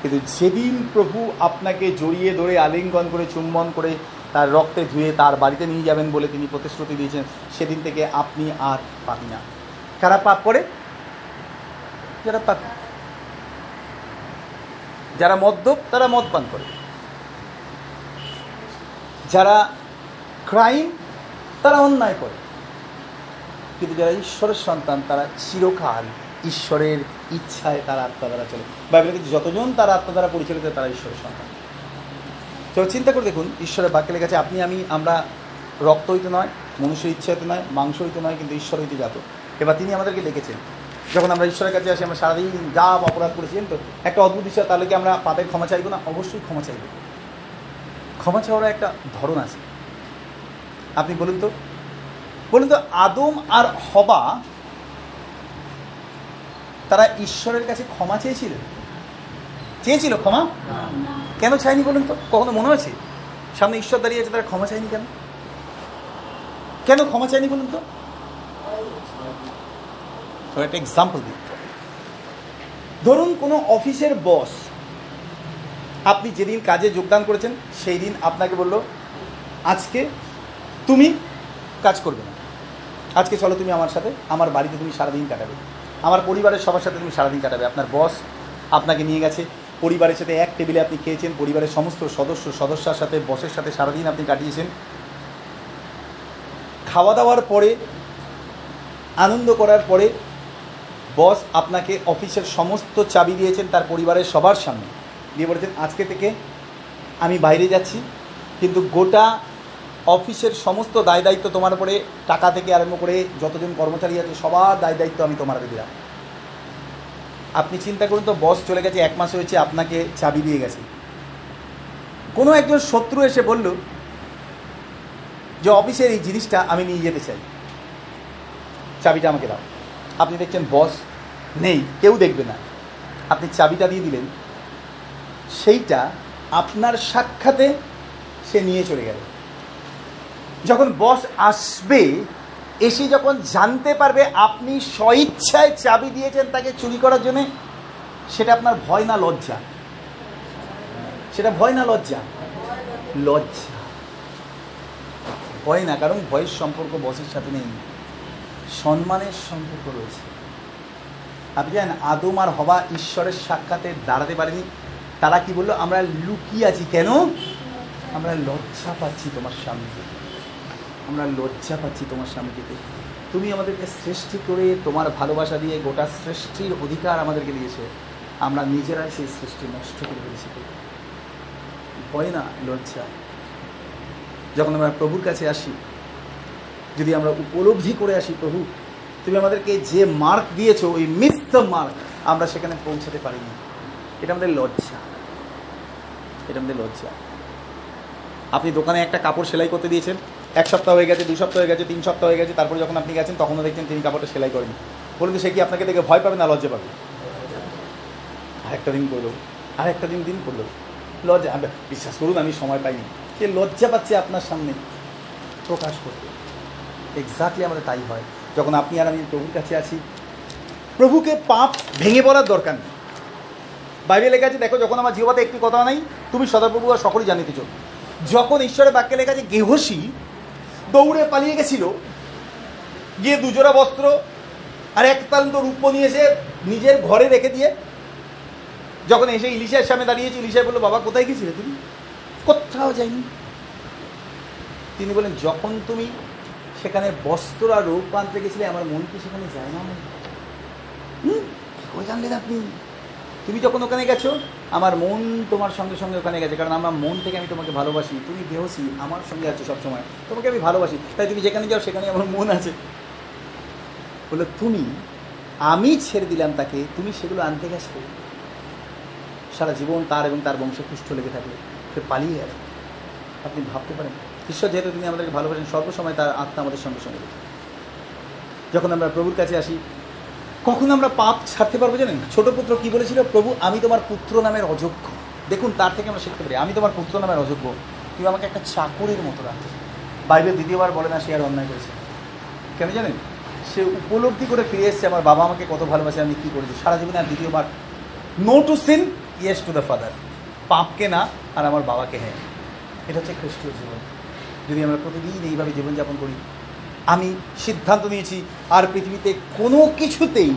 কিন্তু যেদিন প্রভু আপনাকে জড়িয়ে ধরে, আলিঙ্গন করে, চুম্বন করে তার রক্তে ধুয়ে তার বাড়িতে নিয়ে যাবেন বলে তিনি প্রতিশ্রুতি দিয়েছেন, সেদিন থেকে আপনি আর পাবি না। কারা পাপ করে? যারা পাপ। যারা মদ্যপ, তারা মদ পান করে। যারা ক্রাইম, তারা অন্যায় করে। কিন্তু যারা ঈশ্বরের সন্তান, তারা চিরকাল ঈশ্বরের ইচ্ছায় তার আত্মা দ্বারা চলে। বাইবেলে কিন্তু যতজন তার আত্মা দ্বারা পরিচালিত, তারা ঈশ্বরের সন্তান। তো চিন্তা করে দেখুন, ঈশ্বরের বাক্যে লেগেছে আপনি আমি, আমরা রক্ত হইতে নয়, মনুষ্যের ইচ্ছা হইতে নয় মাংস হইতে নয়, কিন্তু ঈশ্বর হইতে জাত। এবার তিনি আমাদেরকে ডেকেছেন যখন আমরা ঈশ্বরের কাছে আসি, আমরা সারাদিন যা অপরাধ করেছিলেন তো? একটা অদ্ভুত বিষয়, তাহলে কি আমরা পাপের ক্ষমা চাইব না? অবশ্যই ক্ষমা চাইব। ক্ষমা চাওয়ার একটা ধরন আছে। আপনি বলুন তো বলুন তো, আদম আর হবা, তারা ঈশ্বরের কাছে ক্ষমা চেয়েছিলেন চেয়েছিল ক্ষমা? কেন চায়নি বলুন তো? কখনো মনে হয়েছে সামনে ঈশ্বর দাঁড়িয়ে আছে, তারা ক্ষমা চায়নি কেন? কেন ক্ষমা চায়নি বলুন তো? একটা এক্সাম্পল দিই। ধরুন, কোনো অফিসের বস আপনি যেদিন কাজে যোগদান করেছেন, সেই দিন আপনাকে বলল, আজকে তুমি কাজ করবে আজকে চলো তুমি আমার সাথে, আমার বাড়িতে তুমি সারাদিন কাটাবে। আমার পরিবারের সবার সাথে তুমি সারাদিন কাটাবে। আপনার বস আপনাকে নিয়ে গেছে, পরিবারের সাথে এক টেবিলে আপনি খেয়েছেন, পরিবারের সমস্ত সদস্য, সদস্যার সাথে, বসের সাথে সারাদিন আপনি কাটিয়েছেন। খাওয়া দাওয়ার পরে, আনন্দ করার পরে, বস আপনাকে অফিসের সমস্ত চাবি দিয়েছেন তার পরিবারের সবার সামনে। দিয়ে বলেছেন, আজকে থেকে আমি বাইরে যাচ্ছি, কিন্তু গোটা অফিসের সমস্ত দায় দায়িত্ব তোমার উপরে, টাকা থেকে আরম্ভ করে যতজন কর্মচারী আছে, সবার দায় দায়িত্ব আমি তোমার দিলাম। আপনি চিন্তা করুন তো, বস চলে গেছে, এক মাস হয়েছে আপনাকে চাবি দিয়ে গেছে। কোনো একজন শত্রু এসে বলল যে, অফিসের এই জিনিসটা আমি নিয়ে যেতে চাই। চাবিটা আমাকে দাও। আপনি দেখছেন, বস নেই, কেউ দেখবে না। আপনি চাবিটা দিয়ে দিলেন, সেইটা আপনার সাক্ষাতে সে নিয়ে চলে গেল। যখন বস আসবে, এসে যখন জানতে পারবে আপনি স্বইচ্ছায় চাবি দিয়েছেন তাকে চুরি করার জন্যে, সেটা আপনার ভয় না লজ্জা? সেটা ভয় না লজ্জা? লজ্জা। ভয় না, কারণ ভয়ের সম্পর্ক বসের সাথে নেই। সম্মানের সম্পর্ক রয়েছে। আপনি জানেন, আদম আর হবা ঈশ্বরের সাক্ষাতে দাঁড়াতে পারেনি। তারা কি বলল, আমরা লুকিয়ে আছি। কেন? আমরা লজ্জা পাচ্ছি তোমার সামনে। আমরা লজ্জা পাচ্ছি তোমার সামনে যেতে। তুমি আমাদেরকে সৃষ্টি করে তোমার ভালোবাসা দিয়ে গোটা সৃষ্টির অধিকার আমাদেরকে দিয়েছে। আমরা নিজেরাই সেই সৃষ্টি নষ্ট করে ফেলেছি। ভয় না, লজ্জা। যখন আমরা প্রভুর কাছে আসি, যদি আমরা উপলব্ধি করে আসি, প্রভু, তুমি আমাদেরকে যে মার্ক দিয়েছ, ওই মিস দ্য মার্ক আমরা সেখানে পৌঁছাতে পারিনি। এটা আমাদের লজ্জা। এটা আমাদের লজ্জা। আপনি দোকানে একটা কাপড় সেলাই করতে দিয়েছেন? এক সপ্তাহ হয়ে গেছে দুই সপ্তাহ হয়ে গেছে, তিন সপ্তাহ হয়ে গেছে, তারপরে যখন আপনি গেছেন, তখনও দেখছেন তিনি কাপড়টা সেলাই করেন বলুন সে কি আপনাকে দেখে ভয় পাবে না লজ্জা পাবে? আরেকটা দিন করল আরেকটা দিন দিন করল লজ্জা বিশ্বাস করুন, আমি সময় পাইনি। সে লজ্জা পাচ্ছে আপনার সামনে? প্রকাশ করতে। এক্স্যাক্টলি আমাদের তাই হয়। যখন আপনি আর আমি প্রভুর কাছে আছি, প্রভুকে পাপ ভেঙে পড়ার দরকার নেই। বাইরে লেখা আছে, দেখো, যখন আমার জীবতে একটি কথা নাই, তুমি সদাপ্রভু আর সকলেই জানিতে চল। যখন ঈশ্বরের বাক্যে লেখা আছে, গেহসী দৌড়ে পালিয়ে গেছিল। গিয়ে দুজোড়া বস্ত্র আর এক তান্ত রূপ নিয়ে এসে নিজের ঘরে রেখে দিয়ে যখন এসে ইলিশের সামনে দাঁড়িয়েছে ইলিশা বলল, বাবা, কোথায় গেছিলে তুমি? কোথাও যাইনি। তিনি বলেন যখন তুমি সেখানে বস্ত্র আর রূপ আনতে গেছিলে, আমার মন কি সেখানে যায় না হুম জানলেন আপনি? তুমি যখন ওখানে গেছো, আমার মন তোমার সঙ্গে সঙ্গে ওখানে গেছে, কারণ আমার মন থেকে আমি তোমাকে ভালোবাসি, তুমি দেহসী আমার সঙ্গে আছো সবসময়, তোমাকে আমি ভালোবাসি। তাই তুমি যেখানে যাও, সেখানে আমার মন আছে। বলল তুমি, আমি ছেড়ে দিলাম তাকে, তুমি সেগুলো আনতে গেছো? সারা জীবন তার এবং তার বংশ পুষ্ট লেগে থাকবে সে পালিয়ে গেল আপনি ভাবতে পারেন, ঈশ্বর যেহেতু তিনি আমাদেরকে ভালোবাসেন, সর্বসময় তার আত্মা আমাদের সঙ্গে সঙ্গে যখন আমরা প্রভুর কাছে আসি কখন আমরা পাপ ছাড়তে পারব জানেন? ছোট পুত্র কি বলেছিল? প্রভু, আমি তোমার পুত্র নামের অযোগ্য। দেখুন, তার থেকে আমরা শিখতে পারি, আমি তোমার পুত্র নামের অযোগ্য। তুমি আমাকে একটা চাকরের মতো রাখো। বাইবেল দ্বিতীয়বার বলে না, সে আর অন্যায় করেছে। কেন জানেন? সে উপলব্ধি করে ফিরে এসেছে, আমার বাবা আমাকে কত ভালোবাসে, আমি কী করেছি? সারা জীবনে আর দ্বিতীয়বার no to sin yes to the father পাপকে না, আর আমার বাবাকে হ্যাঁ। এটা হচ্ছে খ্রিস্টীয় জীবন। যদি আমরা প্রতিদিন এইভাবে জীবনযাপন করি আমি সিদ্ধান্ত নিয়েছি, আর পৃথিবীতে কোনো কিছুতেই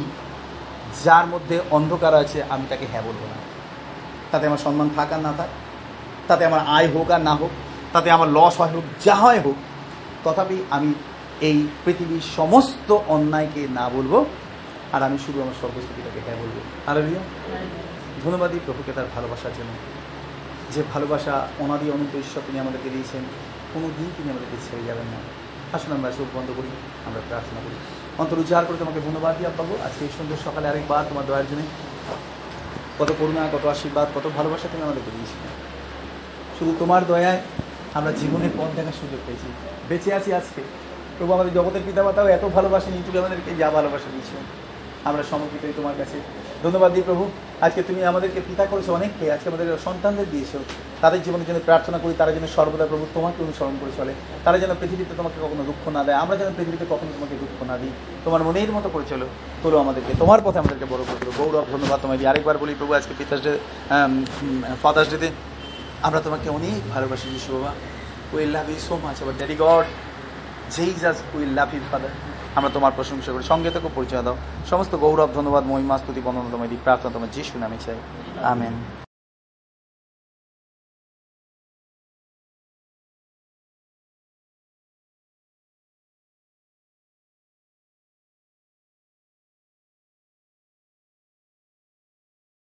যার মধ্যে অন্ধকার আছে, আমি তাকে হ্যাঁ বলব না। তাতে আমার সম্মান থাক আর না থাক, তাতে আমার আয় হোক আর না হোক, তাতে আমার লস হয় হোক, যা হয় হোক, তথাপি আমি এই পৃথিবীর সমস্ত অন্যায়কে না বলব, আর আমি শুধু আমার সর্বস্থিতিটাকে হ্যাঁ বলব। আলাবিয়া ধন্যবাদই প্রভুকে তার ভালোবাসার জন্য। যে ভালোবাসা অনাদি অনন্ত ঈশ্বর তিনি আমাদেরকে দিয়েছেন, কোনো দিন তিনি আমাদেরকে ছেড়ে যাবেন না। আসুন, আমরা চোখ বন্ধ করি, আমরা প্রার্থনা করি। অন্তর উজাড় করে তোমাকে ধন্যবাদ দিয়ে পাবো আজকে এই সুন্দর সকালে আরেকবার তোমার দয়ার জন্য কত করুণা, কত আশীর্বাদ, কত ভালোবাসা তুমি আমাদেরকে দিয়েছিলে। শুধু তোমার দয়ায় আমরা জীবনের পথ দেখার সুযোগ পেয়েছি। বেঁচে আছি আজকে। প্রভু আমাদের জগতের পিতামাতাও এত ভালোবাসেন, তুমি আমাদেরকে যা ভালোবাসা দিয়েছ। আমরা সমর্পিত তোমার কাছে ধন্যবাদ দিই প্রভু। আজকে তুমি আমাদেরকে পিতা করেছ অনেককে, আজকে আমাদের সন্তানদের দিয়েছ। তাদের জীবনের জন্য প্রার্থনা করি, তারা যেন সর্বদা প্রভু তোমাকে অনুসরণ করে চলে। তারা যেন পৃথিবীতে তোমাকে কখনো দুঃখ না দেয়, আমরা যেন পৃথিবীতে কখনো তোমাকে দুঃখ না দিই। তোমার মনের মতো করে চলো, তোলো আমাদেরকে, তোমার পথে আমাদেরকে বড় করে তোলো। গৌরব, ধন্যবাদ তোমায় দিই আরেকবার বলি প্রভু, আজকে পিতাস ডে ফাদার্স ডেতে আমরা তোমাকে অনেক ভালোবাসি, যিশু বাবা। We love you so much আবার daddy God Jesus we love you father আমরা তোমার প্রশংসা করি। সঙ্গে থেকে পরিচয় দাও। সমস্ত গৌরব, ধন্যবাদ, মহিমা, স্তুতি, বন্দনা তোমায় দিই। প্রার্থনা তোমার যিশু নামে চাই। আমেন।